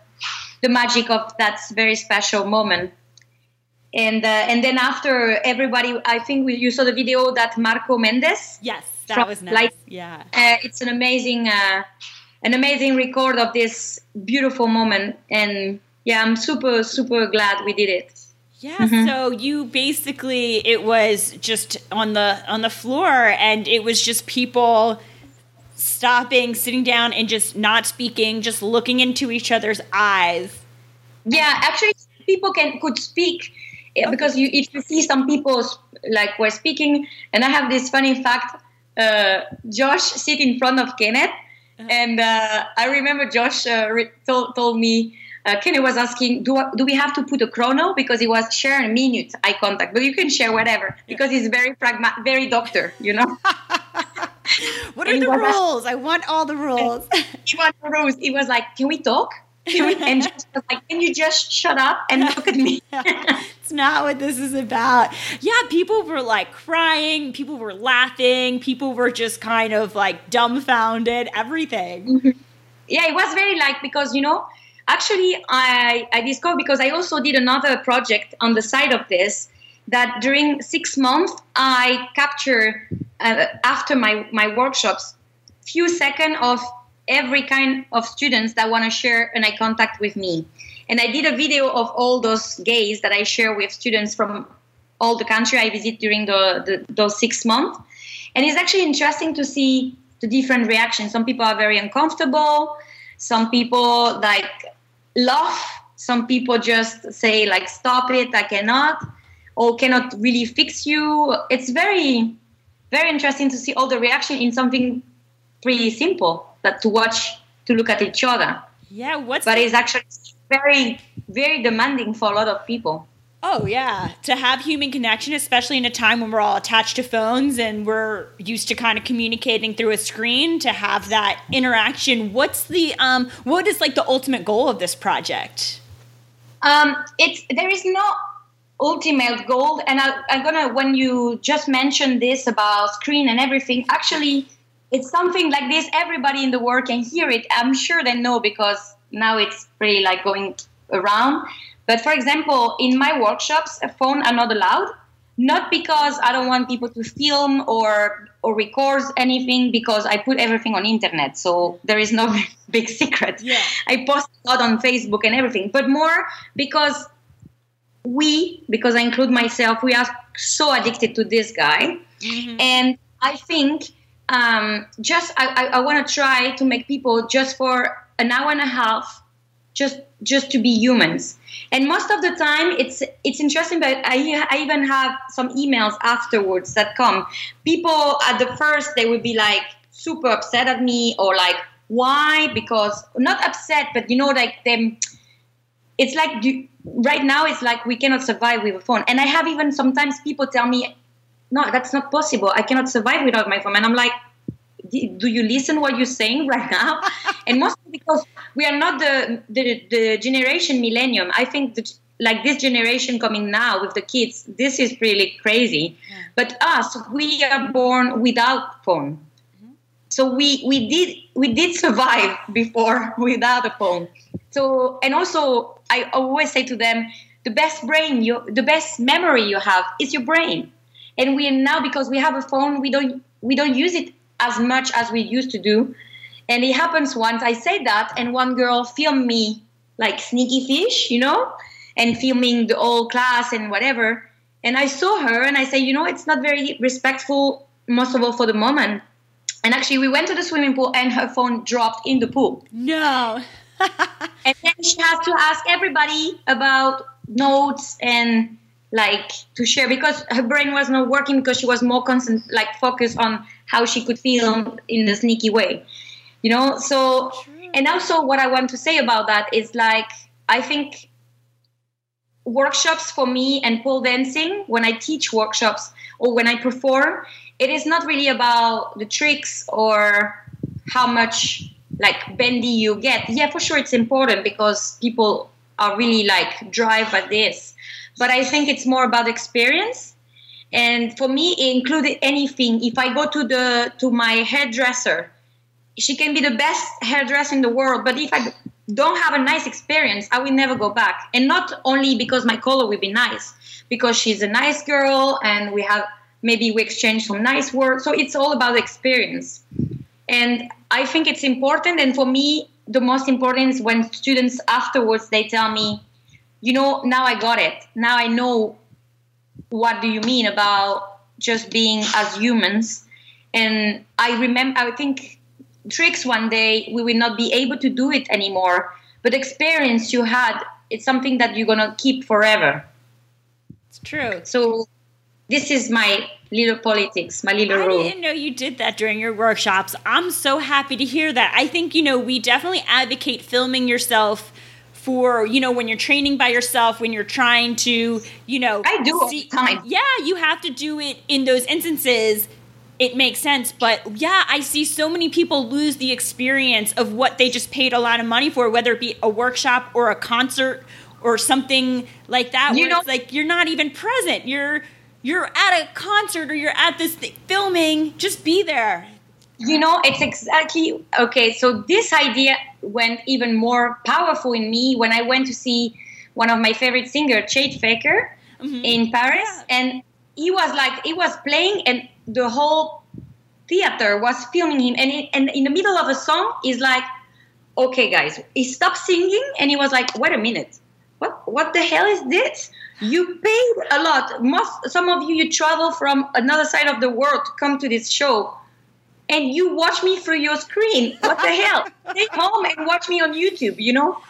the magic of that very special moment. And uh, and then after everybody, I think we, you saw the video that Marco Mendes. yes, that was nice. Light- yeah. Uh, it's an amazing uh, an amazing record of this beautiful moment, and yeah, I'm super super glad we did it. Yeah, Mm-hmm. so you basically it was just on the on the floor and it was just people stopping, sitting down and just not speaking, just looking into each other's eyes. Yeah, actually, people can could speak eh, because you if you see some people like were speaking, and I have this funny fact. Uh, Josh sit in front of Kenneth, and uh, I remember Josh uh, re- told told me. Uh, Kenneth was asking, do, do we have to put a chrono? Because he was sharing minute eye contact, but you can share whatever because he's very pragma- very doctor, you know. What are the rules? I want all the rules. he Rose. He was like, "Can we talk?" And was like, "Can you just shut up and look at me?" it's not what this is about. Yeah, people were like crying, people were laughing, people were just kind of like dumbfounded, everything. yeah it was very like because you know actually i i discovered because i also did another project on the side of this that during six months i capture uh, after my my workshops few seconds of every kind of students that want to share an eye contact with me. And i did a video of all those gays that i share with students from all the country i visit during the, the those six months. And it's actually interesting to see the different reactions. Some people are very uncomfortable some people like laugh some people just say like stop it i cannot or cannot really fix you. It's very very interesting to see all the reaction in something pretty simple that to watch to look at each other Yeah, what's but it's actually very very demanding for a lot of people Oh yeah, to have human connection, especially in a time when we're all attached to phones and we're used to kind of communicating through a screen, to have that interaction. What's the um? What is like the ultimate goal of this project? Um, it's there is no ultimate goal, and I, I'm gonna when you just mentioned this about screen and everything. Actually, it's something like this. Everybody in the world can hear it. I'm sure they know because now it's pretty like going around. But for example, in my workshops, a phone are not allowed. Not because I don't want people to film or or record anything, because I put everything on internet, so there is no big secret. Yeah. I post a lot on Facebook and everything, but more because we, because I include myself, we are so addicted to this guy, mm-hmm. and I think um, just I, I, I want to try to make people just for an hour and a half, just just to be humans. And most of the time, it's it's interesting. But I, I even have some emails afterwards that come. People at the first they would be like super upset at me or like why because not upset but you know like them it's like right now it's like we cannot survive with a phone and i have even sometimes people tell me no that's not possible. I cannot survive without my phone. And i'm like do you listen what you're saying right now? And mostly because we are not the the, the generation millennium. I think that like this generation coming now with the kids this is really crazy. But us we are born without phone. Mm-hmm. So we we did we did survive before without a phone. So and also i always say to them the best brain you the best memory you have is your brain and we now because we have a phone we don't we don't use it as much as we used to do and it happens once i say that and one girl filmed me like sneaky fish you know and filming the whole class and whatever and i saw her and i say you know it's not very respectful most of all for the moment and actually, we went to the swimming pool and her phone dropped in the pool. No. And then she has to ask everybody about notes and like to share because her brain was not working because she was more constant, like focused on how she could feel in a sneaky way. You know, so and also what I want to say about that is like I think workshops for me and pole dancing when I teach workshops or when I perform, it is not really about the tricks or how much like bendy you get. Yeah, for sure it's important because people are really like drive by this. But I think it's more about experience. And for me, it included anything. If I go to the to my hairdresser, she can be the best hairdresser in the world, but if I don't have a nice experience, I will never go back. And not only because my color will be nice, because she's a nice girl and we have maybe we exchange some nice words. So it's all about experience. And I think it's important. And for me, the most important is when students afterwards they tell me, you know, now I got it. Now I know what do you mean about just being as humans. And I remember, I think tricks one day we will not be able to do it anymore. But experience you had, it's something that you're gonna keep forever. It's true. So this is my little politics, my little I rule. didn't know you did that during your workshops. I'm so happy to hear that. I think, you know, we definitely advocate filming yourself for, you know, when you're training by yourself, when you're trying to, you know, I do all the time. Yeah, you have to do it in those instances. It makes sense, but yeah, I see so many people lose the experience of what they just paid a lot of money for, whether it be a workshop or a concert or something like that. you know like you're not even present. You're you're at a concert or you're at this th- filming. Just be there. You know it's exactly okay so this idea went even more powerful in me when i went to see one of my favorite singer Chet Faker in paris. Mm-hmm. Yeah. and he was like he was playing and the whole theater was filming him. And, it, and in the middle of a song he's like okay guys he stopped singing and he was like wait a minute. What what the hell is this? You paid a lot. Most some of you you travel from another side of the world to come to this show and you watch me through your screen. What the hell? Stay home and watch me on YouTube, you know?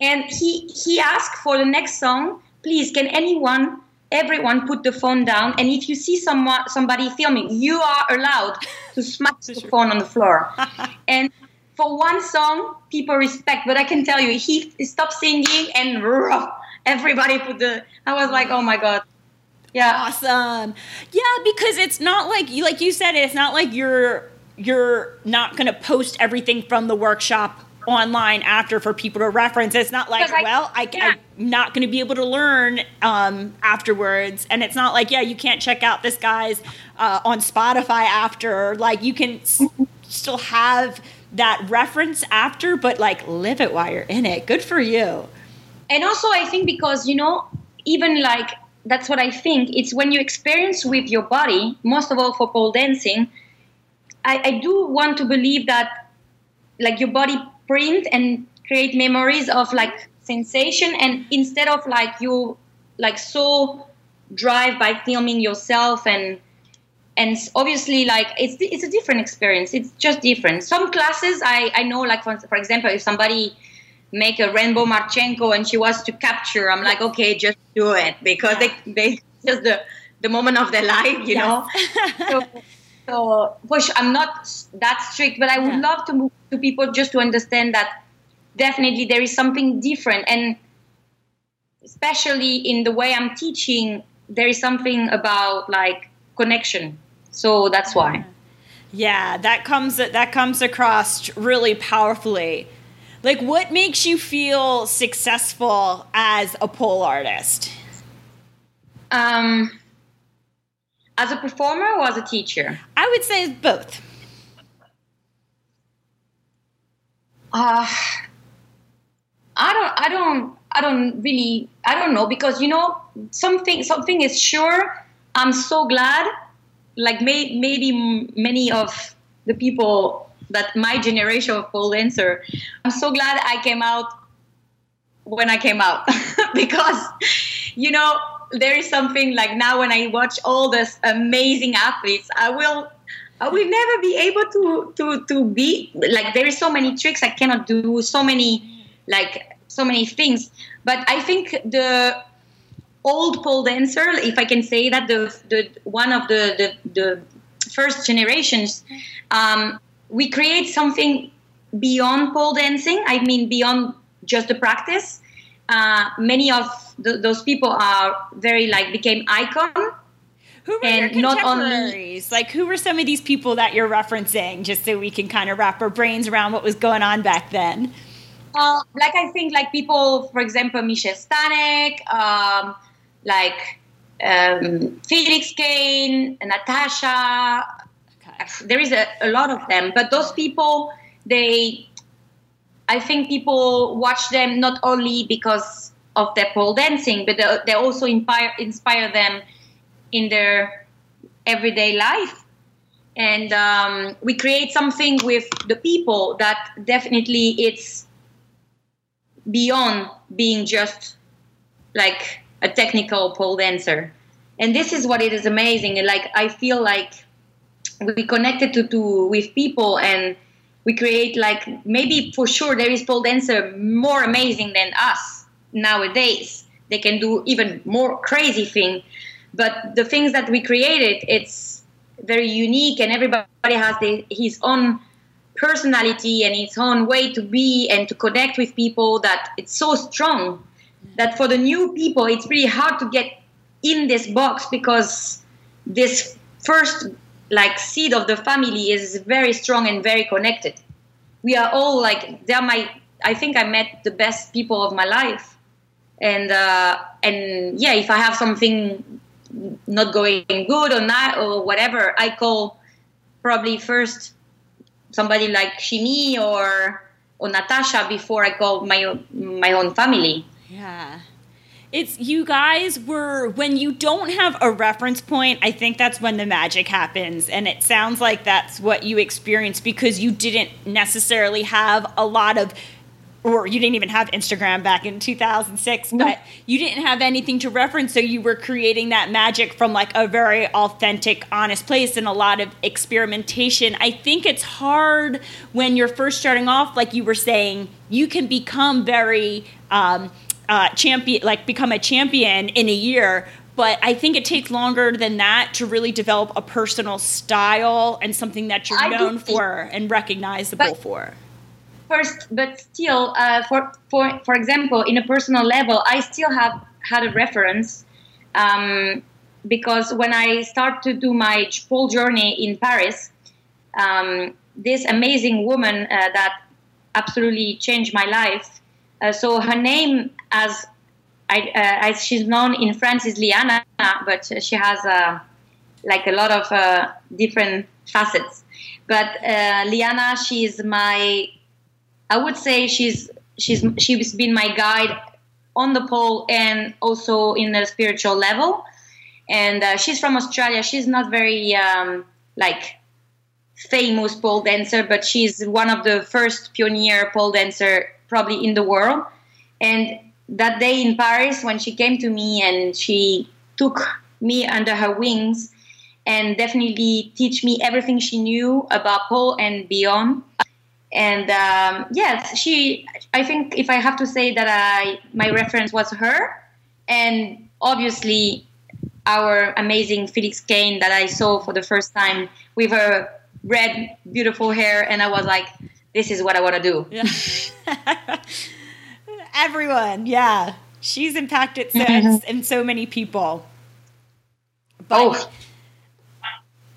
And he he asked for the next song, please can anyone everyone put the phone down and if you see someone somebody filming, you are allowed to smash the phone on the floor. and for one song, people respect, but I can tell you, he stopped singing and everybody put the I was like, oh my god. Yeah. Awesome. Yeah, because it's not like you like you said it's not like you're you're not going to post everything from the workshop online after for people to reference. It's not like, I- well, I, yeah. I'm not going to be able to learn um, afterwards. And it's not like, yeah, you can't check out this guy's uh, on Spotify after. Like, you can s- still have that reference after, but like live it while you're in it. Good for you. and also i think because you know even like that's what i think it's when you experience with your body most of all for pole dancing i, I do want to believe that like your body print and create memories of like sensation and instead of like you like so drive by filming yourself and and obviously like it's it's a different experience. It's just different. Some classes i i know like for, for example if somebody make a rainbow marchenko and she wants to capture i'm like okay just do it because they they just the the moment of their life you know? So, so push i'm not that strict but i would Yeah. love to move to people just to understand that definitely there is something different and especially in the way i'm teaching there is something about like connection so that's why Yeah, that comes that comes across really powerfully. Like what makes you feel successful as a pole artist? um, as a performer or as a teacher I would say both. uh, I don't, I don't, I don't really, I don't know because you know something, something is sure. I'm so glad, like may, maybe m- many of the people that my generation of pole dancer, I'm so glad I came out when I came out because you know there is something like now when I watch all these amazing athletes, I will I will never be able to to to be like there is so many tricks I cannot do, so many like so many things. But I think the old pole dancer, if I can say that, the the one of the the, the first generations, um, we create something beyond pole dancing. I mean beyond just the practice. Uh, many of th- those people are very like became icon Who were And your not only- contemporaries? like who were some of these people that you're referencing just so we can kind of wrap our brains around what was going on back then? Uh, like I think like people, for example, Michelle Stanek, um, like um, Felix Cane, Natasha. Okay. There is a, a lot of them, but those people, they, I think people watch them not only because of their pole dancing, but they, also inspire inspire them in their everyday life. And um, we create something with the people that definitely it's beyond being just like a technical pole dancer. And this is what it is amazing. And like I feel like we connected to, to with people and we create like maybe for sure there is pole dancer more amazing than us nowadays. They can do even more crazy thing. But the things that we created, it's very unique and everybody has the, his own personality and his own way to be and to connect with people that it's so strong that for the new people it's really hard to get in this box because this first like seed of the family is very strong and very connected we are all like they're my i think i met the best people of my life and uh, and yeah if i have something not going good or not or whatever i call probably first somebody like Shimmy or or Natasha before I call my my own family. Yeah. It's you guys were when you don't have a reference point, I think that's when the magic happens. And it sounds like that's what you experienced because you didn't necessarily have a lot of or you didn't even have Instagram back in 2006, No. but you didn't have anything to reference. So you were creating that magic from like a very authentic, honest place and a lot of experimentation. I think it's hard when you're first starting off, like you were saying, you can become very um, uh, champion, like become a champion in a year. But I think it takes longer than that to really develop a personal style and something that you're I known for and recognizable But- for. First, but still, uh, for for for example, in a personal level, I still have had a reference um, because when I start to do my pole journey in Paris, um, this amazing woman uh, that absolutely changed my life. Uh, so her name, as I, uh, as she's known in France, is Liana, but she has uh, like a lot of uh, different facets. But uh, Liana, she's my, I would say she's she's she's been my guide on the pole and also in the spiritual level. And uh, she's from Australia. She's not very um, like famous pole dancer, but she's one of the first pioneer pole dancer probably in the world. And that day in Paris, when she came to me and she took me under her wings and definitely teach me everything she knew about pole and beyond. And um, yes, she. I think if I have to say that I my reference was her, and obviously our amazing Felix Cane that I saw for the first time with her red, beautiful hair, and I was like, this is what I want to do. Yeah. Everyone, yeah. She's impacted so, Mhm. and so many people. But Oh,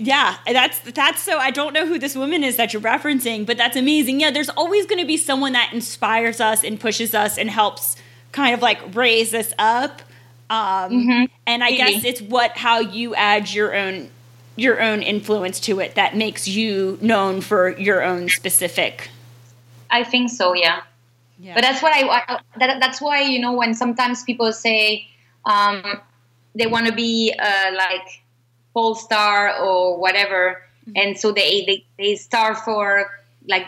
yeah, that's that's so I don't know who this woman is that you're referencing, but that's amazing. Yeah, there's always going to be someone that inspires us and pushes us and helps kind of like raise us up. Um, Mhm. And I Really. guess it's what how you add your own your own influence to it that makes you known for your own specific. I think so. Yeah. Yeah. But that's what I, I that, that's why you know when sometimes people say um, they want to be uh, like pole star or whatever, mm-hmm. and so they, they they start for like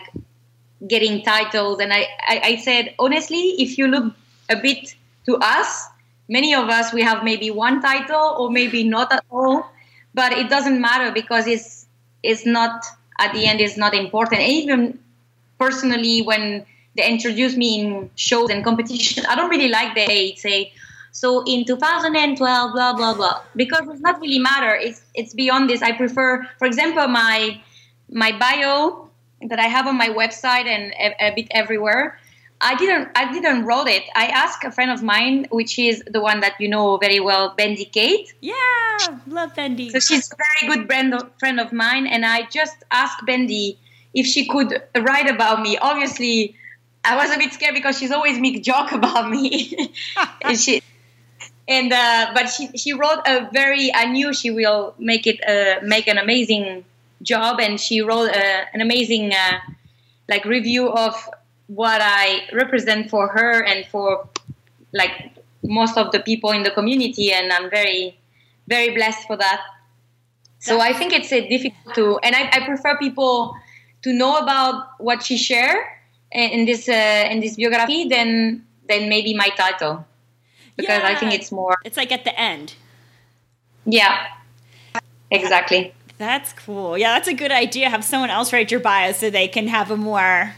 getting titles. And I, I I said honestly, if you look a bit to us, many of us we have maybe one title or maybe not at all, but it doesn't matter because it's it's not at the end it's not important. And even personally when they introduce me in shows and competition i don't really like they say so in 2012 blah blah blah. Because it's not really matter. It's it's beyond this. I prefer for example my my bio that i have on my website and a, a bit everywhere. I didn't i didn't wrote it. I asked a friend of mine which is the one that you know very well bendy kate. Yeah, love Bendy. so she's a very good friend of, friend of mine, and I just asked Bendy if she could write about me. Obviously, I was a bit scared because she's always make joke about me. and she, and uh, but she she wrote a very. I knew she will make it uh, make an amazing job, and she wrote uh, an amazing uh, like review of what I represent for her and for like most of the people in the community, and I'm very very blessed for that. So I think it's a difficult to, and I, I prefer people to know about what she shared in this uh, in this biography than than maybe my title because I think it's more It's like at the end. yeah exactly That's cool. Yeah, that's a good idea. Have someone else write your bio so they can have a more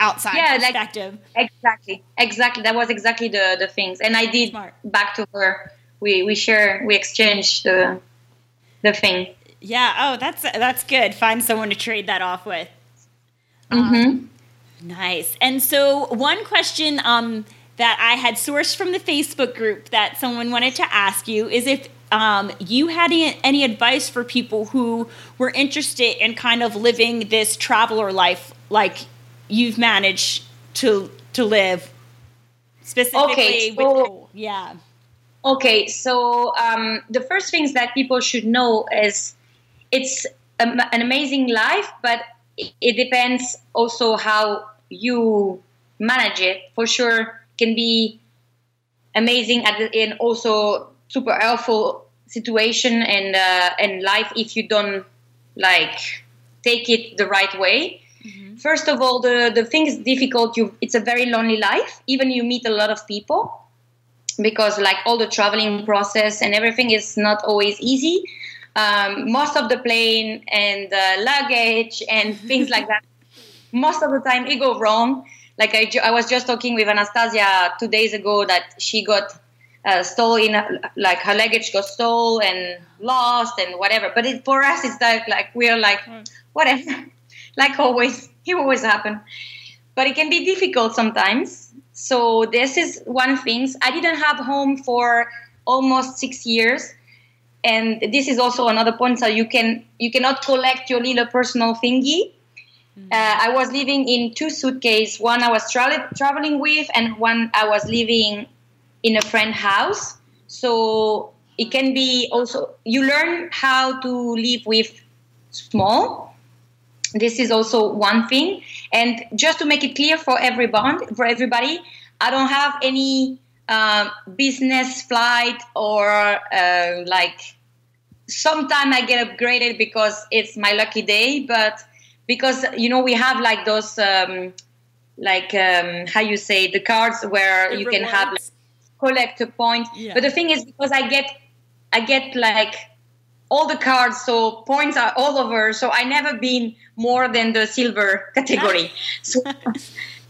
outside Yeah, like- perspective. exactly exactly that was exactly the the things and I did Smart. back to her we we share we exchange the the thing yeah. Oh, that's that's good. Find someone to trade that off with. Mm-hmm. Nice. And so, one question um, that I had sourced from the Facebook group that someone wanted to ask you is if um, you had any, any advice for people who were interested in kind of living this traveler life like you've managed to to live specifically Okay, with so- yeah Okay, so um, the first things that people should know is it's am- an amazing life, but it depends also how you manage it. For sure, can be amazing at the, and also super helpful situation and uh, and life if you don't like take it the right way. First of all, the the thing is difficult. You it's a very lonely life. Even you meet a lot of people because like all the traveling process and everything is not always easy. Um, most of the plane and the luggage and things like that, most of the time it go wrong. Like I, I was just talking with Anastasia two days ago that she got uh, stolen, like her luggage got stolen and lost and whatever. But it, for us, it's like like we're like whatever, like always, it always happen. But it can be difficult sometimes. So this is one thing. I didn't have home for almost six years, and this is also another point. So you can you cannot collect your little personal thingy. Uh, I was living in two suitcases. One I was tra- traveling with, and one I was living in a friend house. So it can be also you learn how to live with small. This is also one thing, and just to make it clear for everyone, for everybody, I don't have any uh, business flight or uh, like. Sometimes I get upgraded because it's my lucky day, but because you know we have like those um, like um, how you say the cards where you can have like, collect a point. Yeah. But the thing is because I get I get like all the cards, so points are all over. So I never been more than the silver category. so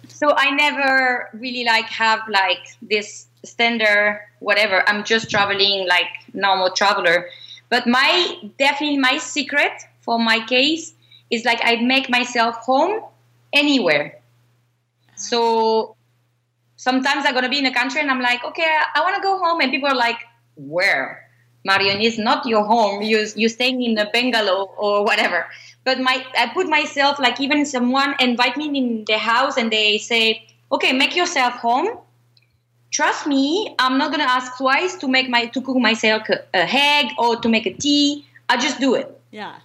so I never really like have like this standard whatever. I'm just traveling like normal traveler. But my definitely my secret for my case is like I make myself home anywhere. So sometimes I'm gonna be in a country and I'm like, okay, I want to go home, and people are like, where? Marion is not your home. You you staying in a bungalow or whatever. But my I put myself like even someone invite me in the house and they say, okay, make yourself home. Trust me, I'm not gonna ask twice to make my to cook myself a, a egg or to make a tea. I just do it yeah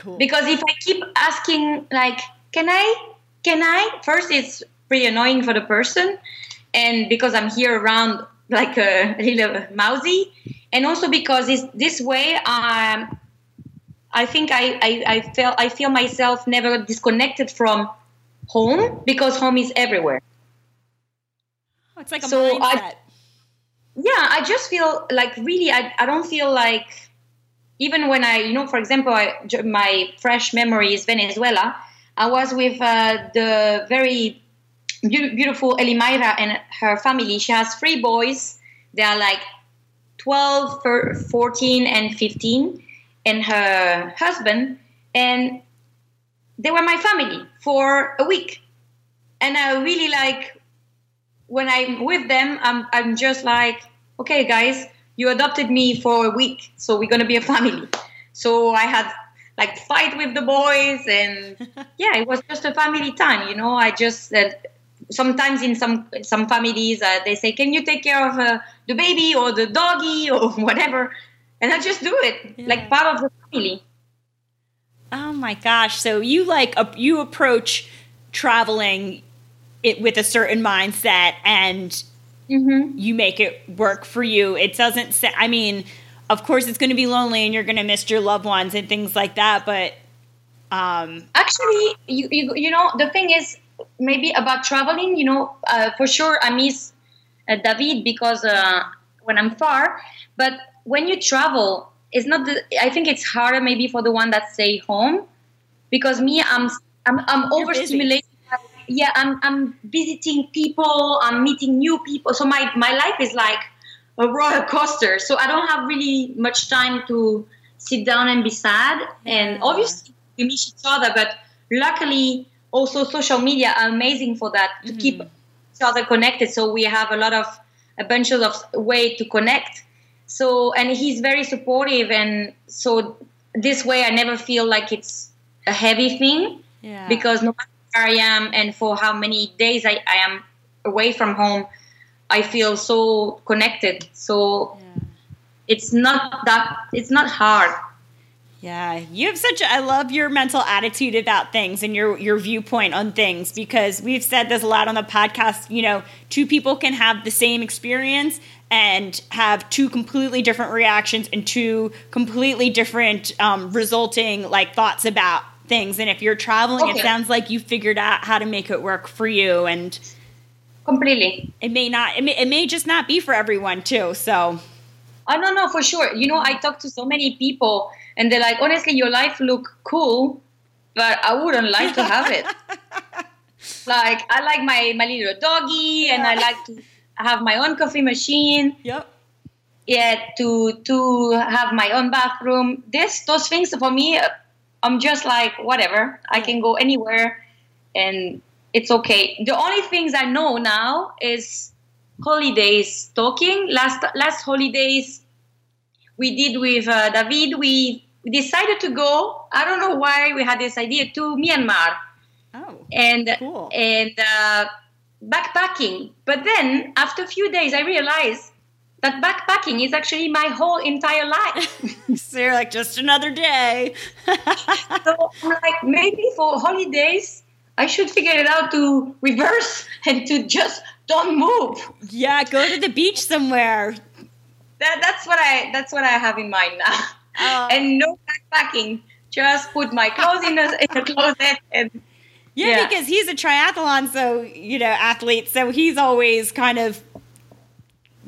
cool because if I keep asking like, can I, can I? First, it's pretty annoying for the person, and because I'm here around like a little mousy, and also because it's this way. Um, I think I, I, I feel I feel myself never disconnected from home because home is everywhere. Oh, it's like a so I- yeah i just feel like really i, I don't feel like even when i you know for example I, my fresh memory is venezuela i was with uh, the very beau- beautiful elimaira and her family. She has three boys. They are like 12 14 and 15 and her husband. And they were my family for a week. And i really like when I'm with them, I'm, I'm just like, okay, guys, you adopted me for a week, so we're gonna be a family. So I had like fight with the boys, and yeah, it was just a family time, you know. I just uh, sometimes in some some families uh, they say, "Can you take care of uh, the baby or the doggy or whatever?" And I just do it Yeah. like part of the family. Oh my gosh! So you like you approach traveling it with a certain mindset, and Mm-hmm. you make it work for you. It doesn't say. I mean, of course, it's going to be lonely, and you're going to miss your loved ones and things like that. But um, Actually, you, you you know the thing is maybe about traveling. You know, uh, for sure I miss uh, David because uh, when I'm far. But when you travel, it's not. The, I think it's harder maybe for the one that stay home because me, I'm I'm, I'm overstimulated. Yeah, I'm I'm visiting people. I'm meeting new people. So my my life is like a roller coaster. So I don't have really much time to sit down and be sad. And obviously we miss each other, but luckily also social media are amazing for that to keep mm-hmm. each other connected. So we have a lot of a bunch of way to connect. So and he's very supportive, and so this way I never feel like it's a heavy thing yeah, because no matter I am and for how many days I, I am away from home, I feel so connected. So Yeah. it's not that it's not hard. Yeah, you have such. A, I love your mental attitude about things and your your viewpoint on things because we've said this a lot on the podcast. You know, two people can have the same experience and have two completely different reactions and two completely different um, resulting like thoughts about things. And if you're traveling, it sounds like you figured out how to make it work for you, and Completely. it may not. It may, it may just not be for everyone too. So Oh no, no, for sure. You know, I talk to so many people and they're like, honestly, your life look cool, but I wouldn't like to have it. like I like my, my little doggy and I like to have my own coffee machine. yep. yeah to to have my own bathroom this those things for me i'm just like whatever i can go anywhere and it's okay the only things i know now is holidays talking last last holidays we did with uh, david we, we decided to go i don't know why we had this idea to myanmar Oh. and Cool. and uh, backpacking. But then after a few days, I realized that backpacking is actually my whole entire life. So you're like just another day. so I'm like, maybe for holidays, I should figure it out to reverse and to just don't move. yeah, go to the beach somewhere. That, that's what I that's what I have in mind now. Oh. And no backpacking. Just put my clothes in the, in the closet and Yeah, Yeah. because he's a triathlon, so you know, athlete. So he's always kind of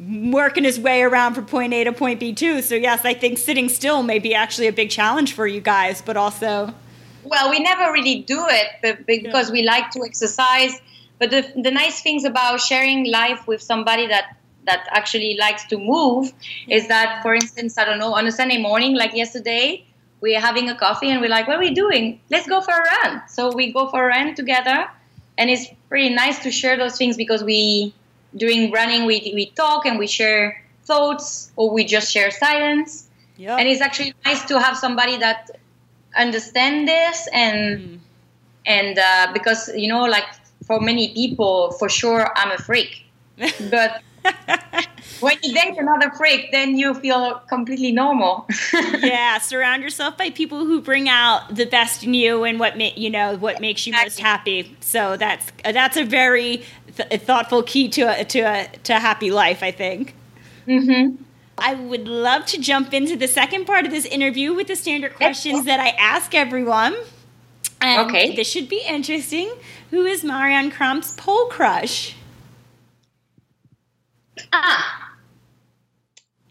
working his way around from point A to point B too. So yes, I think sitting still may be actually a big challenge for you guys, but also Well, we never really do it because we like to exercise. But the, the nice things about sharing life with somebody that that actually likes to move is that, for instance, I don't know, on a Sunday morning like yesterday, we're having a coffee and we're like, "What are we doing? Let's go for a run." So we go for a run together, and it's pretty nice to share those things because we during running we we talk and we share thoughts or we just share silence. Yeah. and it's actually nice to have somebody that understand this and and uh, because you know like for many people for sure i'm a freak. But when you date another freak then you feel completely normal. Yeah, surround yourself by people who bring out the best in you and what ma- you know what makes you most happy. So that's that's a very th- thoughtful key to a, to a, to a happy life, I think. hmm I would love to jump into the second part of this interview with the standard questions that I ask everyone. And Okay. This should be interesting. Who is Marion Crampe's pole crush? ah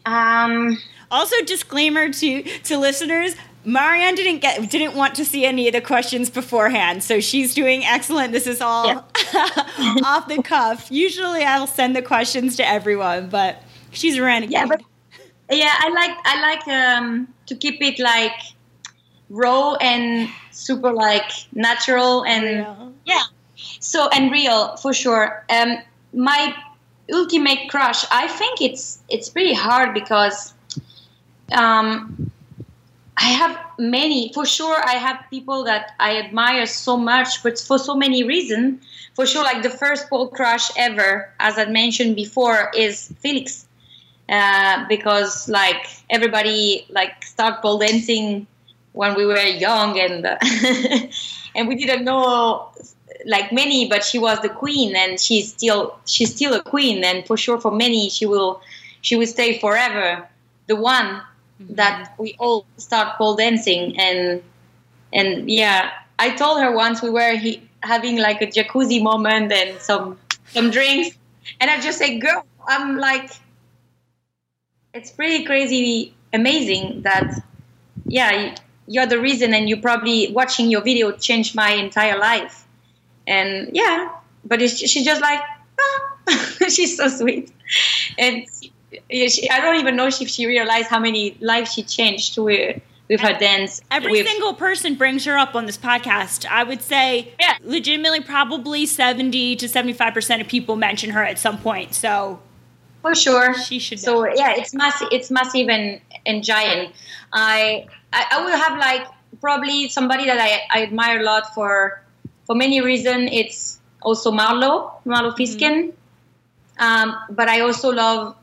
um Also, disclaimer to to listeners: Marion didn't get didn't want to see any of the questions beforehand, so she's doing excellent. This is all off the cuff. Usually, I'll send the questions to everyone, but she's a renegade. yeah but yeah i like i like um to keep it like raw and super like natural and Real. Yeah. So and real for sure. Um, my ultimate crush. I think it's it's pretty hard because um, I have many, for sure. I have people that I admire so much, but for so many reasons. For sure, like the first pole crush ever, as I mentioned before, is Felix, uh, because like everybody like start pole dancing when we were young, and uh, and we didn't know like many, but she was the queen, and she's still she's still a queen, and for sure, for many, she will she will stay forever, the one that we all start pole dancing and and yeah i told her once we were he, having like a jacuzzi moment and some some drinks and i just say girl i'm like it's pretty crazy amazing that yeah you're the reason and you probably watching your video changed my entire life. And yeah but she's just like ah. she's so sweet. And I don't even know if she realized how many lives she changed with with her dance. Every with, single person brings her up on this podcast. I would say, Yeah. legitimately, probably seventy to seventy-five percent of people mention her at some point. So for sure. She should So yeah, it's massive. It's massive and and giant. I I, I would have like probably somebody that I, I admire a lot for for many reasons. It's also Marlo Marlo Fisken, um, but I also love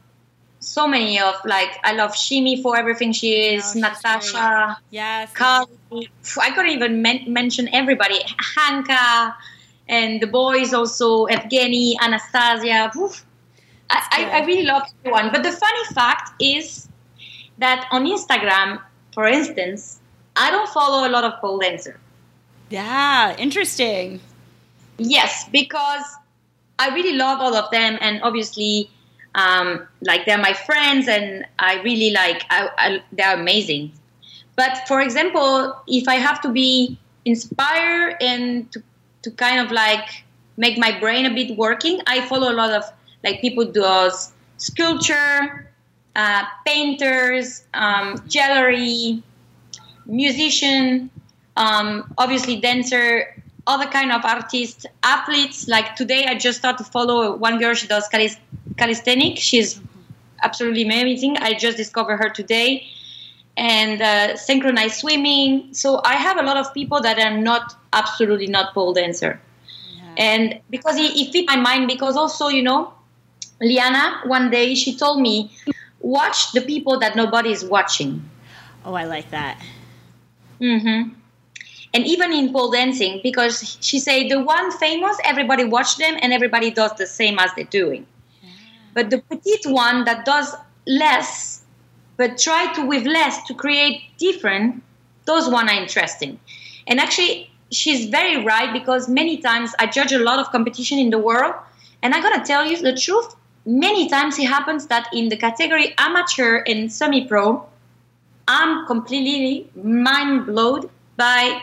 so many of like I love Shimmy for everything she is. Oh, Natasha. yes, Carly, I couldn't even men- mention everybody. Hanka and the boys also, Evgeny, Anastasia. I, I, I really love everyone. But the funny fact is that on Instagram, for instance, I don't follow a lot of pole dancer. yeah, interesting. Yes, because I really love all of them, and obviously, um, like they're my friends, and I really like. I, I, they're amazing. But for example, if I have to be inspired and to, to kind of like make my brain a bit working, I follow a lot of like people does sculpture, uh, painters, um, jewelry, musician, um, obviously dancer, other kind of artists, athletes. Like today, I just started to follow one girl. She does calis- calisthenics. She's absolutely amazing. I just discovered her today, and uh, synchronized swimming. So I have a lot of people that are not absolutely not pole dancer, and because it, it fit my mind. Because also, you know, Liana one day she told me, watch the people that nobody is watching. Oh, I like that. Mm-hmm. And even in pole dancing, because she said the one famous, everybody watch them and everybody does the same as they're doing. But the petite one that does less, but try to with less to create different, those one are interesting. And actually, she's very right because many times I judge a lot of competition in the world, and I gotta tell you the truth. Many times it happens that in the category amateur and semi-pro, I'm completely mind blown by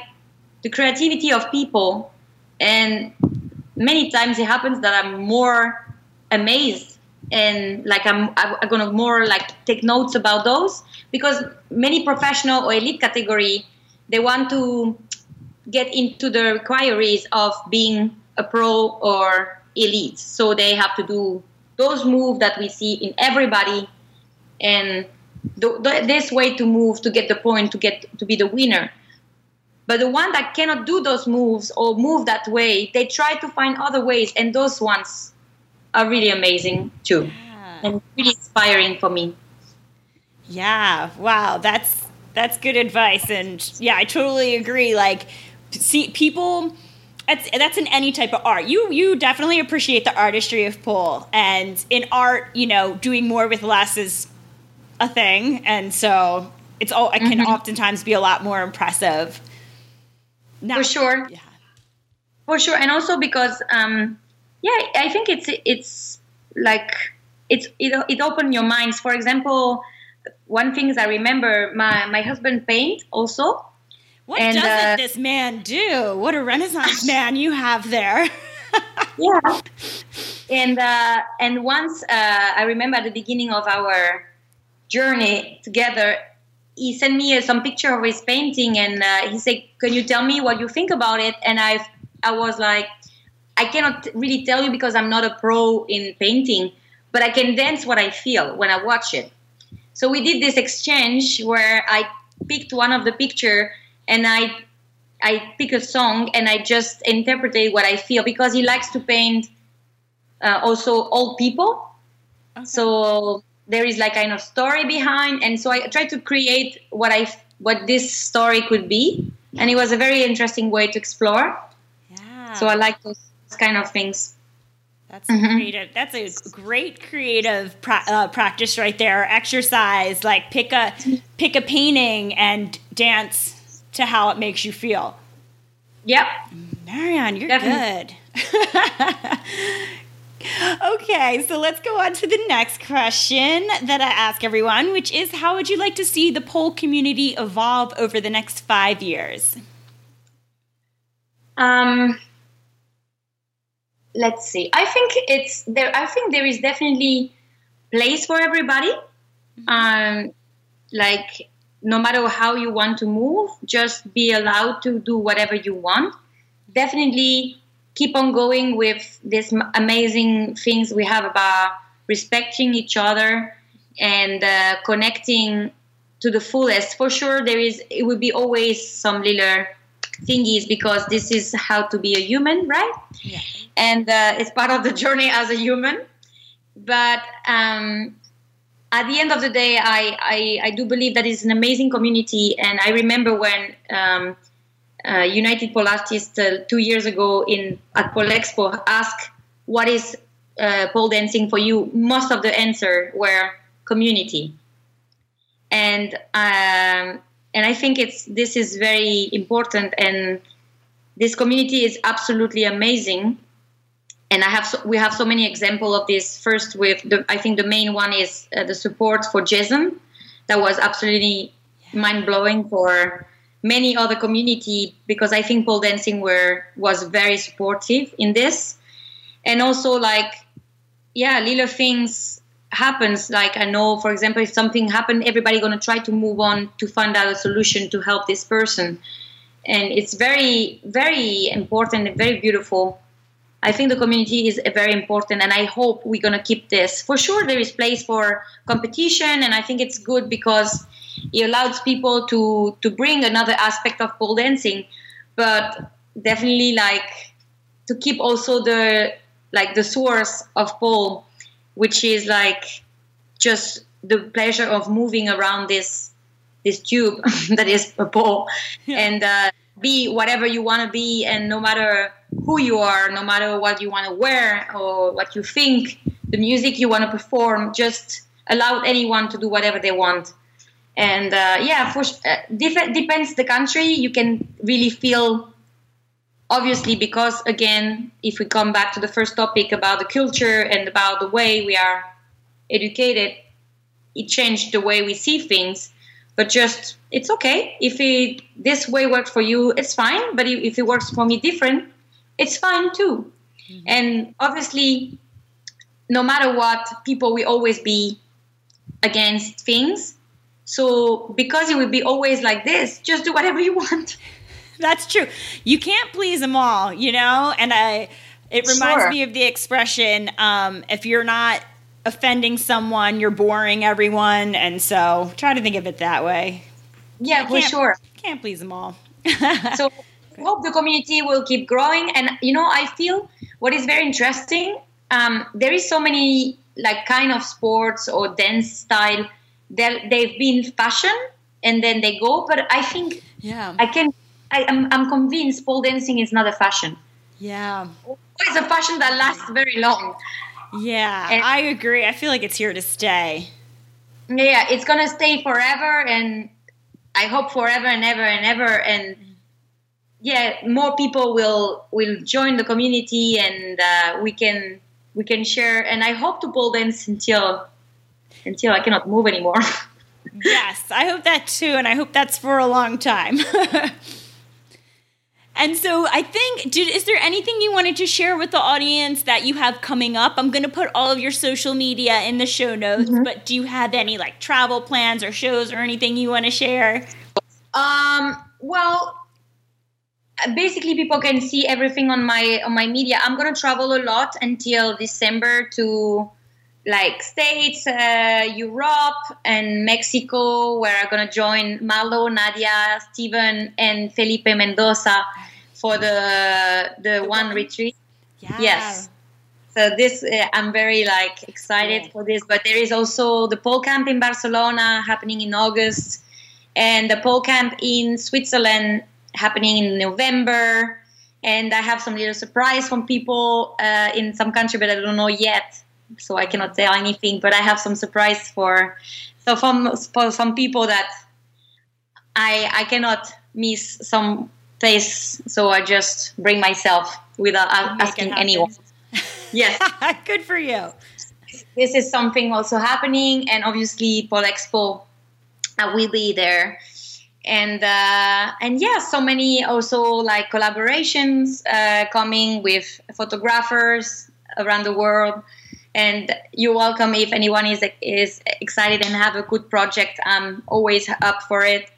the creativity of people, and many times it happens that I'm more amazed and like I'm, I'm gonna more like take notes about those because many professional or elite category they want to get into the requirements of being a pro or elite, so they have to do those moves that we see in everybody and the, the, this way to move to get the point to get to be the winner. But the one that cannot do those moves or move that way they try to find other ways and those ones are really amazing too and really inspiring for me Yeah. Wow. That's that's good advice, and yeah, I totally agree. Like, see, people. That's that's in any type of art. You you definitely appreciate the artistry of pole, and in art, you know, doing more with less is a thing, and so it's all. It can oftentimes be a lot more impressive. Now, for sure Yeah. for sure and also because um yeah i think it's it's like it's it, it opened your minds for example one thing is i remember my my husband paint also What And, doesn't uh, this man do? What a renaissance man you have there. yeah and uh, and once uh, i remember at the beginning of our journey together he sent me some picture of his painting and uh, he said can you tell me what you think about it and i i was like i cannot really tell you because i'm not a pro in painting but i can dance what i feel when i watch it so we did this exchange where i picked one of the picture and I I pick a song and I just interpretate what I feel because he likes to paint uh, also old people. So there is like kind of story behind, and so I try to create what I what this story could be, and it was a very interesting way to explore. Yeah. So I like those kind of things. That's Mhm. creative. That's a great creative pra- uh, practice right there. Exercise, like pick a pick a painting and dance to how it makes you feel. Yep. Marion, you're Definitely. good. okay, so let's go on to the next question that I ask everyone, which is how would you like to see the pole community evolve over the next five years? Um, let's see. I think it's there. I think there is definitely place for everybody. Um, like no matter how you want to move, just be allowed to do whatever you want. Definitely keep on going with these m- amazing things we have about respecting each other and uh, connecting to the fullest. For sure, there is. It will be always some little thingies because this is how to be a human, right? Yeah. And uh, it's part of the journey as a human. But um, at the end of the day, I, I, I do believe that it's an amazing community. And I remember when um, uh, United Pole Artists uh, two years ago in at Pole Expo asked, "What is uh, pole dancing for you?" Most of the answer were community, and um, and I think it's this is very important, and this community is absolutely amazing. And I have so, we have so many examples of this. First, with the I think the main one is uh, the support for Jason, that was absolutely mind blowing for many other community because I think pole dancing were was very supportive in this, and also like yeah, little things happens. Like I know, for example, if something happened, everybody gonna try to move on to find out a solution to help this person, and it's very very important and very beautiful. I think the community is very important, and I hope we're gonna keep this. For sure, there is place for competition, and I think it's good because it allows people to to bring another aspect of pole dancing, but definitely like to keep also the like the source of pole, which is like just the pleasure of moving around this this tube that is a pole, and uh, be whatever you want to be, and no matter who you are, no matter what you want to wear or what you think, the music you want to perform, just allow anyone to do whatever they want. And uh, yeah, for uh, depends the country. You can really feel, obviously, because again, if we come back to the first topic about the culture and about the way we are educated, it changed the way we see things. But just it's okay if it this way works for you, it's fine. But if it works for me different, it's fine too. And obviously, no matter what, people will always be against things. So because it will be always like this, just do whatever you want. That's true. You can't please them all, you know? And I it reminds Sure. me of the expression um, if you're not offending someone, you're boring everyone. And so try to think of it that way. Yeah, for sure. Can't please them all. So hope the community will keep growing. And you know, I feel what is very interesting. Um, there is so many like kind of sports or dance style that they've been fashion and then they go. But I think yeah. I can. I, I'm, I'm convinced pole dancing is not a fashion. Yeah. It's a fashion that lasts very long. Yeah. And- I agree. I feel like it's here to stay. Yeah, it's gonna stay forever, and I hope forever and ever and ever. And yeah, more people will will join the community, and uh, we can we can share. And I hope to pole dance until until I cannot move anymore. yes, I hope that too, and I hope that's for a long time. and so, I think, did, is there anything you wanted to share with the audience that you have coming up? I'm going to put all of your social media in the show notes, but do you have any like travel plans or shows or anything you want to share? Um, well, basically, people can see everything on my on my media. I'm gonna travel a lot until December to like states, uh, Europe, and Mexico, where I'm gonna join Marlo, Nadia, Steven, and Felipe Mendoza for the the one retreat. Yeah. Yes. So this, uh, I'm very like excited Cool. for this. But there is also the pole camp in Barcelona happening in August, and the pole camp in Switzerland happening in November. And I have some little surprise from people uh, in some country, but I don't know yet, so I cannot tell anything. But I have some surprise for so from for some people that I I cannot miss some place, so I just bring myself without a- asking anyone. Yes, Good for you. this is something also happening, and obviously Pole Expo, I will be there, and uh, and yeah, so many also like collaborations uh, coming with photographers around the world. And you're welcome if anyone is is excited and have a good project. I'm always up for it,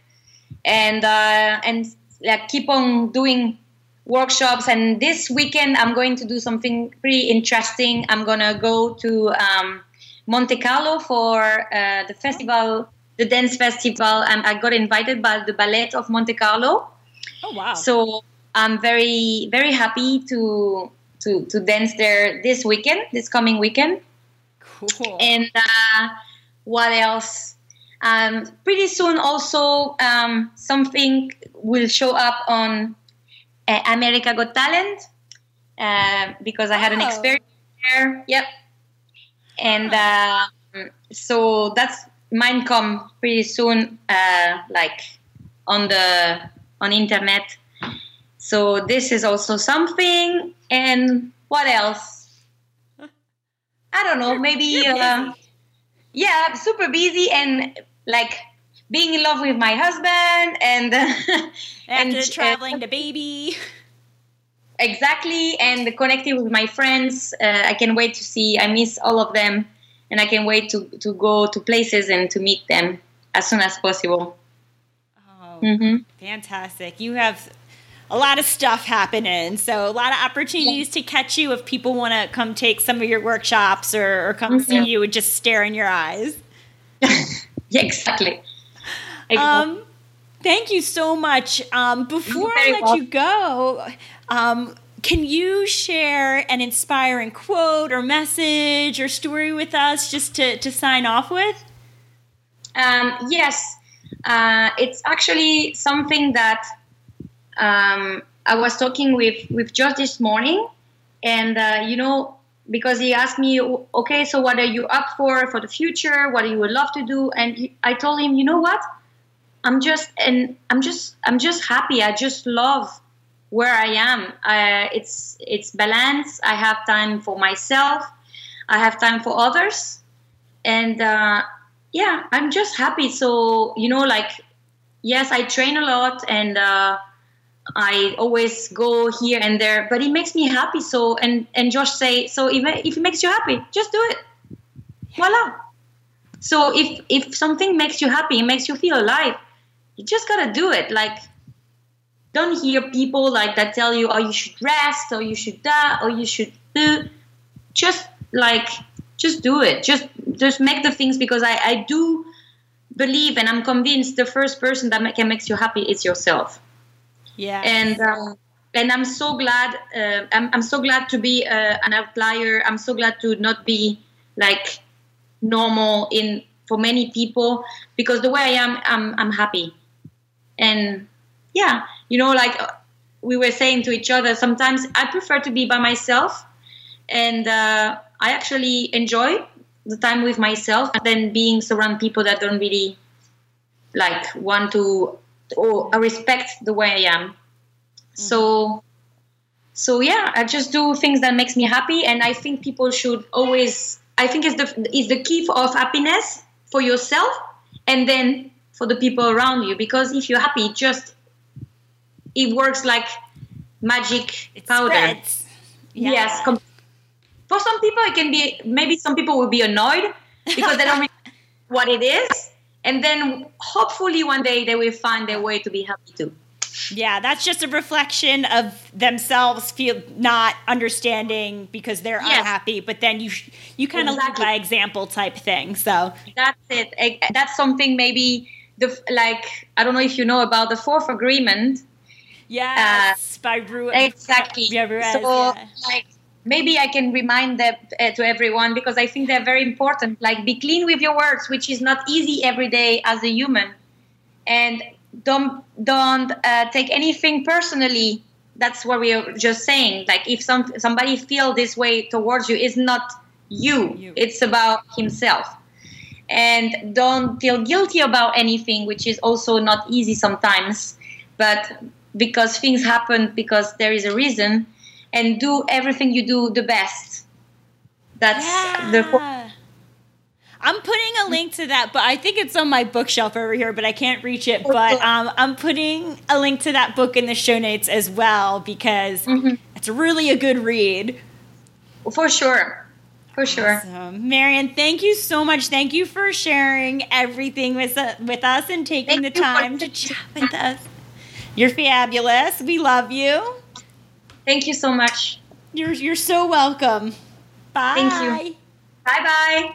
and uh, and like keep on doing workshops and this weekend i'm going to do something pretty interesting i'm gonna go to um, monte carlo for uh, the festival the dance festival and i got invited by the ballet of monte carlo Oh wow. so i'm very very happy to to to dance there this weekend this coming weekend cool. and uh, what else? Um, pretty soon, also um, something will show up on uh, America Got Talent uh, because I had an Oh. experience there. Yep, and um so that's mine come pretty soon, uh, like on the on internet. So this is also something. And what else? I don't know. Maybe. Uh, yeah I'm super busy and like being in love with my husband and and After uh, traveling to baby. exactly and connecting with my friends uh, i can wait to see i miss all of them and i can't wait to to go to places and to meet them as soon as possible Oh, mm-hmm. fantastic. You have a lot of stuff happening. So a lot of opportunities to catch you if people want to come take some of your workshops or, or come see Mhm. you and just stare in your eyes. yeah exactly, exactly. Um, thank you so much. Um, before I let welcome. you go, um, can you share an inspiring quote or message or story with us just to, to sign off with? Um, yes, uh, it's actually something that um, I was talking with with Josh this morning, and uh, you know because he asked me, okay, so what are you up for for the future? What do you would love to do? And he, I told him, you know what? I'm just and I'm just I'm just happy. I just love where I am. Uh, it's it's balance. I have time for myself. I have time for others, and uh, yeah, I'm just happy. So you know, like yes, I train a lot and. Uh, I always go here and there, but it makes me happy. So and and Josh say, so if if it makes you happy, just do it. Voila. So if if something makes you happy, it makes you feel alive, you just gotta do it. Like don't hear people like that tell you, oh, you should rest, or you should that, or you should do. Just like just do it. Just just make the things because I I do believe and I'm convinced the first person that can makes you happy is yourself Yeah. and um, and I'm so glad uh, I'm, I'm so glad to be uh, an outlier I'm so glad to not be like normal in for many people because the way I am I'm, I'm happy and yeah you know like uh, we were saying to each other sometimes I prefer to be by myself and uh, I actually enjoy the time with myself than being surrounded people that don't really like want to or respect the way I am. So so yeah, I just do things that makes me happy and I think people should always I think it's the is the key of happiness for yourself and then for the people around you because if you're happy just it works like magic it powder. spreads. Yeah. Yes. Com- for some people, it can be maybe some people will be annoyed because they don't really know what it is, and then hopefully one day they will find their way to be happy too. Yeah, that's just a reflection of themselves feel not understanding because they're Yes. unhappy, but then you you kind of Exactly. lead by example type thing. So, That's it. That's something maybe the like I don't know if you know about the fourth agreement. Yes, by Ru- Exactly. Yeah, Ruiz, so yeah. like maybe I can remind that uh, to everyone because I think they're very important. Like be clean with your words, which is not easy every day as a human, and don't don't uh, take anything personally. That's what we are just saying. Like if some somebody feel this way towards you, it's not you. You. It's about himself. And don't feel guilty about anything, which is also not easy sometimes. But because things happen because there is a reason, and do everything you do the best. That's the Yeah. I'm putting a link to that, but I think it's on my bookshelf over here, but I can't reach it. But um, I'm putting a link to that book in the show notes as well because it's really a good read. for sure, for sure. So, Marion, thank you so much. Thank you for sharing everything with, uh, with us and taking Thank the time to chat with us. You're fabulous. We love you. Thank you so much. You're, you're so welcome. Bye. Thank you. Bye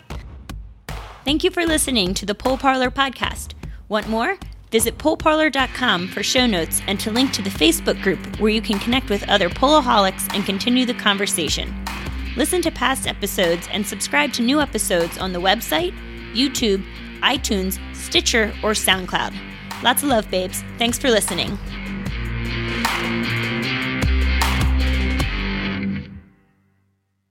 bye. Thank you for listening to the Pole Parlour podcast. Want more? Visit poleparlour.com for show notes and to link to the Facebook group where you can connect with other poleaholics and continue the conversation. Listen to past episodes and subscribe to new episodes on the website, YouTube, iTunes, Stitcher, or SoundCloud. Lots of love, babes. Thanks for listening.